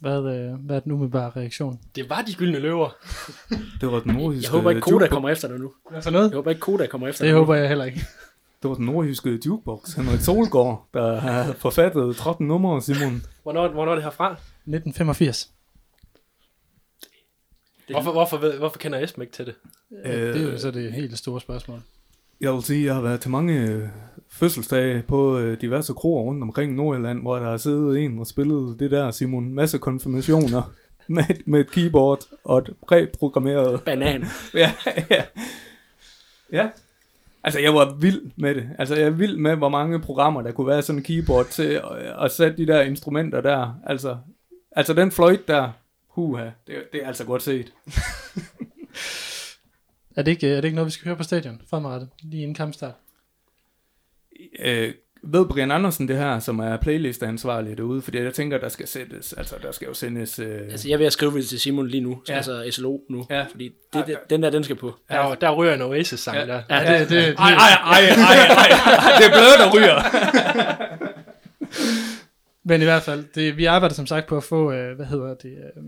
Hvad, øh, hvad er den umiddelbare reaktion? Det var de gyldne løver. Det var den nordjyske Jeg håber ikke, Koda kommer efter dig nu. Hvad for noget? Jeg håber ikke, Koda kommer efter Det dig nu. håber jeg heller ikke. Det var den nordjyske jukebox, Henrik Solgaard, der har forfattet 13 numre, Simon. Hvornår, hvornår er det herfra? 1985. Hvorfor, hvorfor, ved, hvorfor kender Esben ikke til det? Øh, det er jo så det helt store spørgsmål. Jeg vil sige, at jeg har været til mange øh, fødselsdage på øh, diverse kroer rundt omkring Nordjylland, hvor der har siddet en og spillet det der, Simon, masse konfirmationer med, med et keyboard og et præprogrammeret... Banan. ja, ja. ja. Altså, jeg var vild med det. Altså, jeg er vild med, hvor mange programmer, der kunne være sådan en keyboard til at, at sætte de der instrumenter der. Altså, altså den fløjte der, huha, det, det er altså godt set. Er det, ikke, er det ikke noget, vi skal høre på stadion fremadrettet, lige inden kampstart? Øh, ved Brian Andersen det her, som er playlistansvarlig derude? Fordi jeg tænker, der skal sættes, altså der skal jo sendes... Øh, Altså, jeg er ved at skrive det til Simon lige nu. Ja. Ja. Altså, SLO nu. Ja. Fordi det, det, den der, den skal på. Der, der ryger en Oasis-sang Ja. der. Ja, det, det, det, ej, ej, ej, ej, ej, det er blødt, der ryger. Men i hvert fald, det, vi arbejder som sagt på at få, øh, hvad hedder det, øh,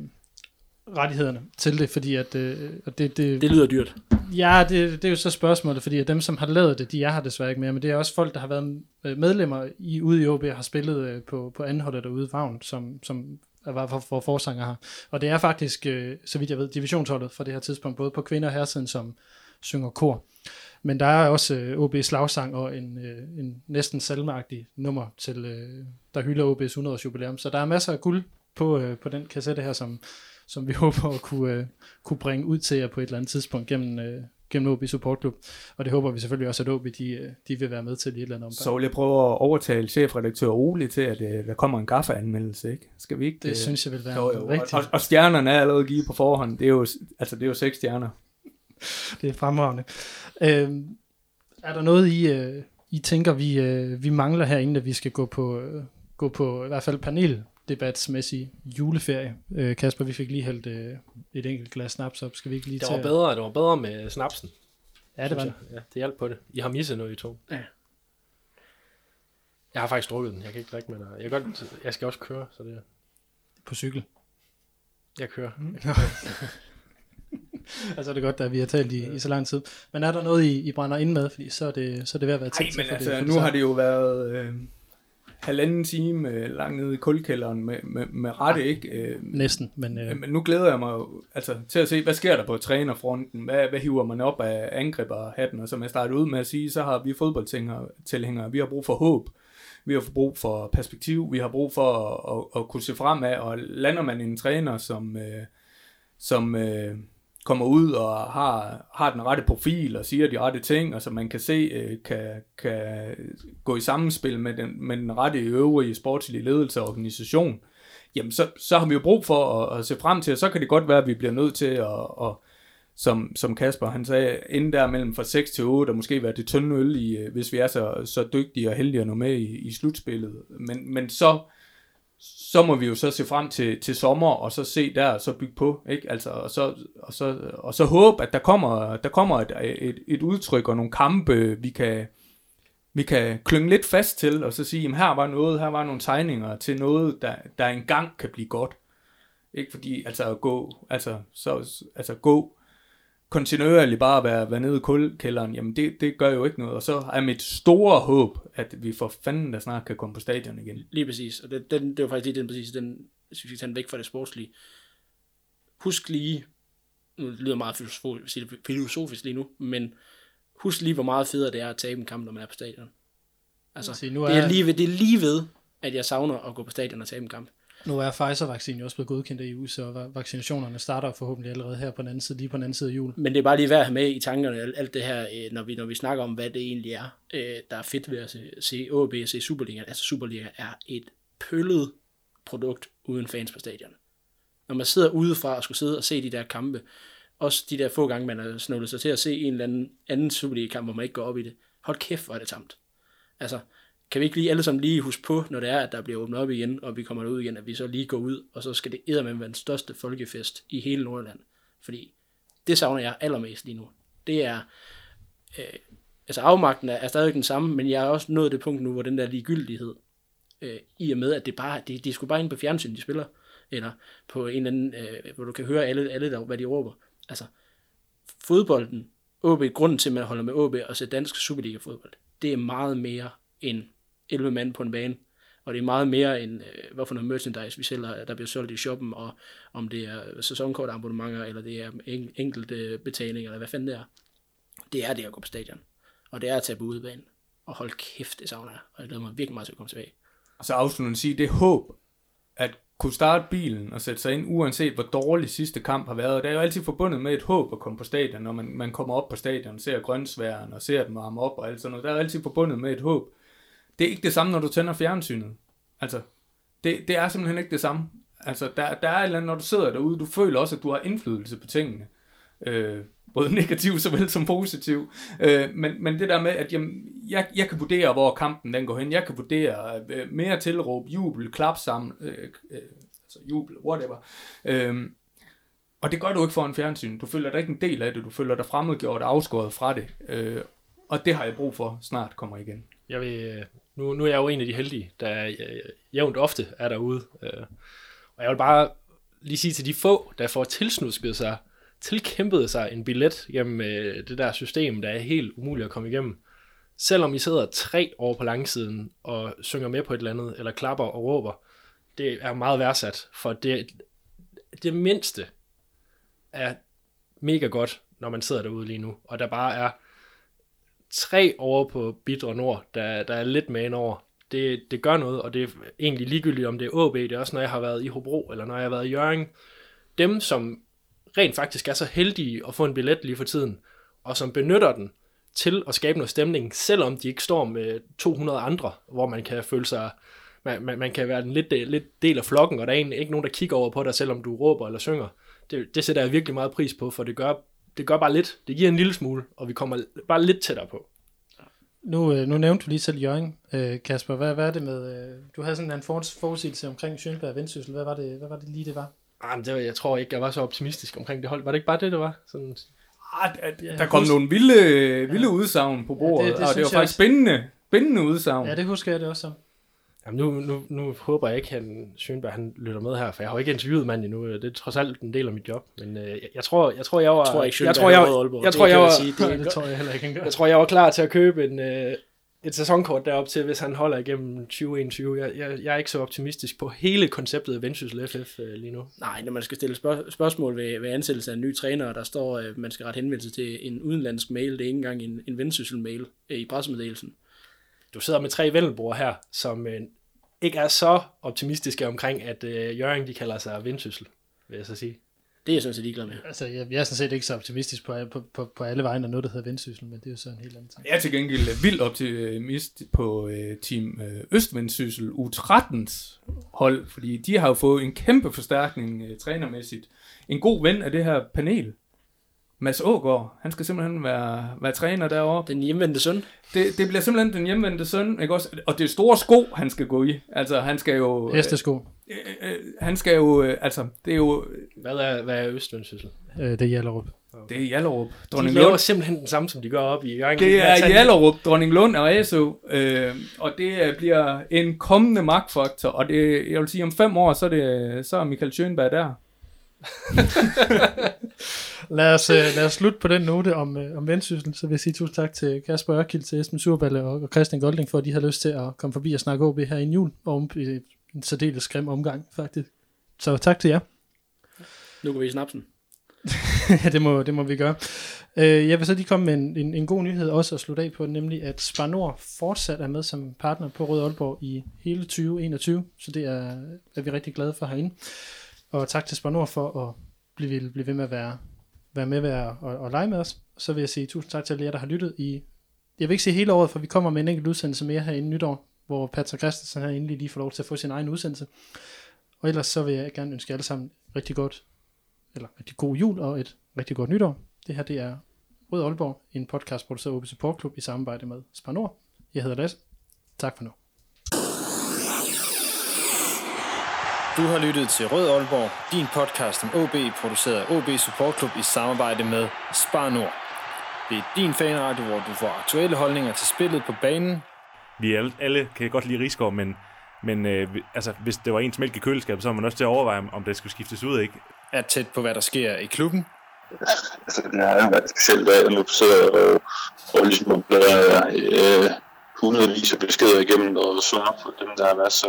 rettighederne til det, fordi at, øh, og det, det, Det lyder dyrt. Ja, det, det er jo så spørgsmålet, fordi at dem, som har lavet det, de er her desværre ikke mere, men det er også folk, der har været øh, medlemmer i, ude i OB, og har spillet øh, på, på anholdet derude, Vagn, som, som var for, for forsanger her. Og det er faktisk, øh, så vidt jeg ved, divisionsholdet fra det her tidspunkt, både på kvinder og herresiden, som synger kor. Men der er også øh, OB slagsang og en, øh, en næsten salmeagtig nummer, til, øh, der hylder OB's 100 års jubilæum. Så der er masser af guld på, øh, på den kassette her, som, som vi håber at kunne, øh, kunne bringe ud til jer på et eller andet tidspunkt gennem, øh, gennem OB Support Club. Og det håber vi selvfølgelig også, at OB de, øh, de vil være med til i et eller andet omfang. Så vil jeg prøve at overtale chefredaktør Ole til, at øh, der kommer en gaffe-anmeldelse, ikke? Skal vi ikke? det øh, synes jeg vil være jo, jo. rigtigt. Og, og, stjernerne er allerede givet på forhånd. Det er jo, altså, det er jo seks stjerner. Det er fremragende. Øhm, er der noget, I, øh, I tænker, vi, øh, vi mangler herinde, at vi skal gå på, øh, gå på i hvert fald paneldebatsmæssig juleferie? Øh, Kasper, vi fik lige hældt øh, et enkelt glas snaps op. Skal vi ikke lige Det tage... var bedre, det var bedre med snapsen. Ja, det var det. jeg. Ja, det hjalp på det. I har misset noget, I to. Ja. Jeg har faktisk drukket den. Jeg kan ikke drikke med dig. Jeg, kan godt, jeg skal også køre, så det På cykel. jeg kører. altså, det er godt, at vi har talt i, i så lang tid. Men er der noget, I, I brænder ind med? Fordi så er det, så er det ved at være tid Nej, til men altså, det, nu har det jo været øh, halvanden time øh, langt nede i kulkælderen med, med, med rette, ikke? Øh, Næsten, men øh, Men nu glæder jeg mig jo, altså, til at se, hvad sker der på trænerfronten? Hvad, hvad hiver man op af angriberhatten? Og som jeg startede ud med at sige, så har vi fodboldtilhængere, vi har brug for håb. Vi har brug for perspektiv, vi har brug for at, at, at kunne se fremad, og lander man en træner, som, øh, som øh, kommer ud og har, har den rette profil og siger de rette ting, og som man kan se øh, kan, kan gå i sammenspil med den, med den rette øvrige sportslige ledelse og organisation, jamen så, så har vi jo brug for at, at se frem til, og så kan det godt være, at vi bliver nødt til at, at som, som Kasper han sagde, inden der mellem fra 6 til 8, og måske være det tynde øl, i, øh, hvis vi er så, så dygtige og heldige at nå med i, i slutspillet. Men, men så, så må vi jo så se frem til, til sommer, og så se der, og så bygge på, ikke? Altså, og, så, og, så, og så håbe, at der kommer, der kommer et, et, et udtryk og nogle kampe, vi kan, vi kan klynge lidt fast til, og så sige, jamen her var noget, her var nogle tegninger til noget, der, der engang kan blive godt. Ikke fordi, altså at gå, altså, så, altså gå kontinuerligt bare at være, være nede i kulkælderen, jamen det, det gør jo ikke noget. Og så er mit store håb, at vi for fanden der snart kan komme på stadion igen. Lige præcis. Og det, den, det var faktisk lige den, præcis den, skal tage den væk fra det sportslige. Husk lige, nu lyder det meget filosofisk, filosofisk lige nu, men husk lige, hvor meget federe det er at tabe en kamp, når man er på stadion. Altså, Se, nu det, er er- lige ved, det er lige ved, at jeg savner at gå på stadion og tabe en kamp. Nu er Pfizer-vaccinen jo også blevet godkendt i EU, så vaccinationerne starter forhåbentlig allerede her på den anden side, lige på den anden side af jul. Men det er bare lige værd at have med i tankerne, alt, det her, øh, når vi, når vi snakker om, hvad det egentlig er, øh, der er fedt ved at se, se OB og se Superliga. Altså Superliga er et pøllet produkt uden fans på stadion. Når man sidder udefra og skulle sidde og se de der kampe, også de der få gange, man har snullet sig til at se en eller anden, anden Superliga-kamp, hvor man ikke går op i det. Hold kæft, hvor er det tamt. Altså, kan vi ikke lige alle sammen lige huske på, når det er, at der bliver åbnet op igen, og vi kommer ud igen, at vi så lige går ud, og så skal det eddermame være den største folkefest i hele Nordjylland. Fordi det savner jeg allermest lige nu. Det er, øh, altså afmagten er, er stadig den samme, men jeg er også nået det punkt nu, hvor den der ligegyldighed, øh, i og med, at det bare, det, de skulle bare ind på fjernsyn, de spiller, eller på en eller anden, øh, hvor du kan høre alle, alle der, hvad de råber. Altså, fodbolden, OB, grunden til, at man holder med OB og ser dansk Superliga-fodbold, det er meget mere end 11 mand på en bane, og det er meget mere end, øh, hvad for noget merchandise vi sælger, der bliver solgt i shoppen, og om det er sæsonkortabonnementer, eller det er en, enkelte øh, betalinger, eller hvad fanden det er. Det er det at gå på stadion. Og det er at tage på udebane. Og hold kæft, det savner jeg. Og jeg glæder mig virkelig meget til at komme tilbage. Og så afsluttende sige, det håb, at kunne starte bilen og sætte sig ind, uanset hvor dårlig sidste kamp har været. Det er jo altid forbundet med et håb at komme på stadion, når man, man kommer op på stadion, ser grønsværen og ser dem varme op og alt sådan noget. Der er altid forbundet med et håb. Det er ikke det samme, når du tænder fjernsynet. Altså, det, det er simpelthen ikke det samme. Altså, der, der er et eller andet, når du sidder derude, du føler også, at du har indflydelse på tingene. Øh, både negativ såvel som positiv. Øh, men, men det der med, at jamen, jeg, jeg kan vurdere, hvor kampen den går hen. Jeg kan vurdere øh, mere tilråb, jubel, klap sammen, øh, øh, altså jubel, whatever. Øh, og det gør du ikke for en fjernsyn. Du føler dig ikke en del af det. Du føler dig fremmedgjort og afskåret fra det. Øh, og det har jeg brug for snart kommer igen. Jeg vil, øh, nu, nu er jeg jo en af de heldige, der øh, jævnt ofte er derude. Øh, og jeg vil bare lige sige til de få, der får tilsnusket sig, tilkæmpet sig en billet gennem øh, det der system, der er helt umuligt at komme igennem. Selvom I sidder tre år på langsiden og synger med på et eller andet, eller klapper og råber, det er meget værdsat, for det, det mindste er mega godt, når man sidder derude lige nu, og der bare er tre over på Bidre Nord, der, der er lidt med over. Det, det gør noget, og det er egentlig ligegyldigt, om det er AB, det er også, når jeg har været i Hobro, eller når jeg har været i Jørgen. Dem, som rent faktisk er så heldige at få en billet lige for tiden, og som benytter den til at skabe noget stemning, selvom de ikke står med 200 andre, hvor man kan føle sig, man, man, man kan være en lidt, lidt del af flokken, og der er en, ikke nogen, der kigger over på dig, selvom du råber eller synger. Det, det sætter jeg virkelig meget pris på, for det gør, det gør bare lidt. Det giver en lille smule, og vi kommer bare lidt tættere på. Nu, øh, nu nævnte du lige selv Jørgen, øh, Kasper. Hvad, hvad er det med... Øh, du havde sådan en for- forudsigelse omkring Schönberg og Vendsyssel. Hvad var, det, hvad var det lige, det var? Ah, men det var, jeg tror ikke, jeg var så optimistisk omkring det hold. Var det ikke bare det, det var? Sådan, Ah, der, der kom nogle vilde, vilde ja. udsagn på bordet, Ja, det- det og det var faktisk spændende, spændende udsagn. Ja, det husker jeg det også som. Jamen nu, nu, nu håber jeg ikke, at Schönberg han lytter med her, for jeg har jo ikke interviewet manden endnu. Det er trods alt en del af mit job. Men øh, jeg, jeg, tror, jeg tror, jeg var... Jeg tror ikke, jeg tror, jeg, er jeg, Det tror, jeg, jeg var, sige. Det det tror jeg heller ikke, han gør. jeg tror, jeg var klar til at købe en, øh, et sæsonkort derop til, hvis han holder igennem 2021. Jeg, jeg, jeg er ikke så optimistisk på hele konceptet af Vendsyssel FF øh, lige nu. Nej, når man skal stille spørg- spørgsmål ved, ved ansættelse af en ny træner, der står, at man skal rette henvendelse til en udenlandsk mail, det er ikke engang en, en vendsyssel-mail øh, i pressemeddelelsen. Du sidder med tre vendelbror her, som øh, ikke er så optimistiske omkring, at øh, Jørgen de kalder sig Vendsyssel, vil jeg så sige. Det er jeg sådan set ligeglad med. Altså, jeg, jeg er sådan set ikke så optimistisk på, på, på, på alle vegne, er noget, der hedder Vendsyssel, men det er jo så en helt anden ting. Jeg er til gengæld vildt optimist på øh, Team øh, Østvendsyssel U13's hold, fordi de har jo fået en kæmpe forstærkning øh, trænermæssigt. En god ven af det her panel, Mads Ågaard, han skal simpelthen være, være træner derovre. Den hjemvendte søn. Det, det bliver simpelthen den hjemvendte søn, ikke også? Og det er store sko, han skal gå i. Altså, han skal jo... Hestesko, Øh, øh, han skal jo... Øh, altså, det er jo... Hvad er, hvad er Østvendsyssel? øh, det er Hjallerup. Det er Jallerup. De Dronning laver Lund. simpelthen den samme, som de gør op i Jørgen. Det er Jallerup, Dronning Lund og ASO, øh, og det øh, bliver en kommende magtfaktor, og det, jeg vil sige, om fem år, så er, det, så er Michael Schönberg der. Lad os, øh, lad os slutte på den note om, øh, om vendsyssel, så vil jeg sige tusind tak til Kasper Ørkild, til Esben Surballe og, Christian Golding, for at de har lyst til at komme forbi og snakke OB her i jul, og øh, en særdeles grim omgang, faktisk. Så tak til jer. Nu går vi i snapsen. ja, det må, det må vi gøre. Øh, jeg vil så lige komme med en, en, en god nyhed også at slutte af på, nemlig at Spar Nord fortsat er med som partner på Rød Aalborg i hele 2021, så det er, er vi rigtig glade for herinde. Og tak til Spar Nord for at blive, blive ved med at være, være med ved at og, og lege med os. Så vil jeg sige tusind tak til alle jer, der har lyttet i, jeg vil ikke sige hele året, for vi kommer med en enkelt udsendelse mere her inden nytår, hvor Patrick Christensen her endelig lige får lov til at få sin egen udsendelse. Og ellers så vil jeg gerne ønske jer alle sammen rigtig godt, eller rigtig god jul og et rigtig godt nytår. Det her det er Rød Aalborg, en podcast produceret af OBC Support i samarbejde med Spar Nord. Jeg hedder Lasse. Tak for nu. Du har lyttet til Rød Aalborg, din podcast om OB, produceret af OB Support Club i samarbejde med Spar Nord. Det er din fanradio, hvor du får aktuelle holdninger til spillet på banen. Vi alle, alle kan godt lide Rigsgaard, men, men øh, altså, hvis det var ens mælk i køleskabet, så var man også til at overveje, om det skulle skiftes ud, ikke? Er tæt på, hvad der sker i klubben. altså, det har jo været en speciel dag, og nu sidder jeg og, og ligesom bladrer øh, hundredvis af beskeder igennem og svarer på dem, der er masser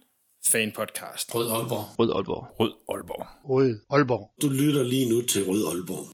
fanpodcast. Rød Aalborg. Rød Aalborg. Rød Aalborg. Rød Aalborg. du lytter lige nu til Rød Aalborg.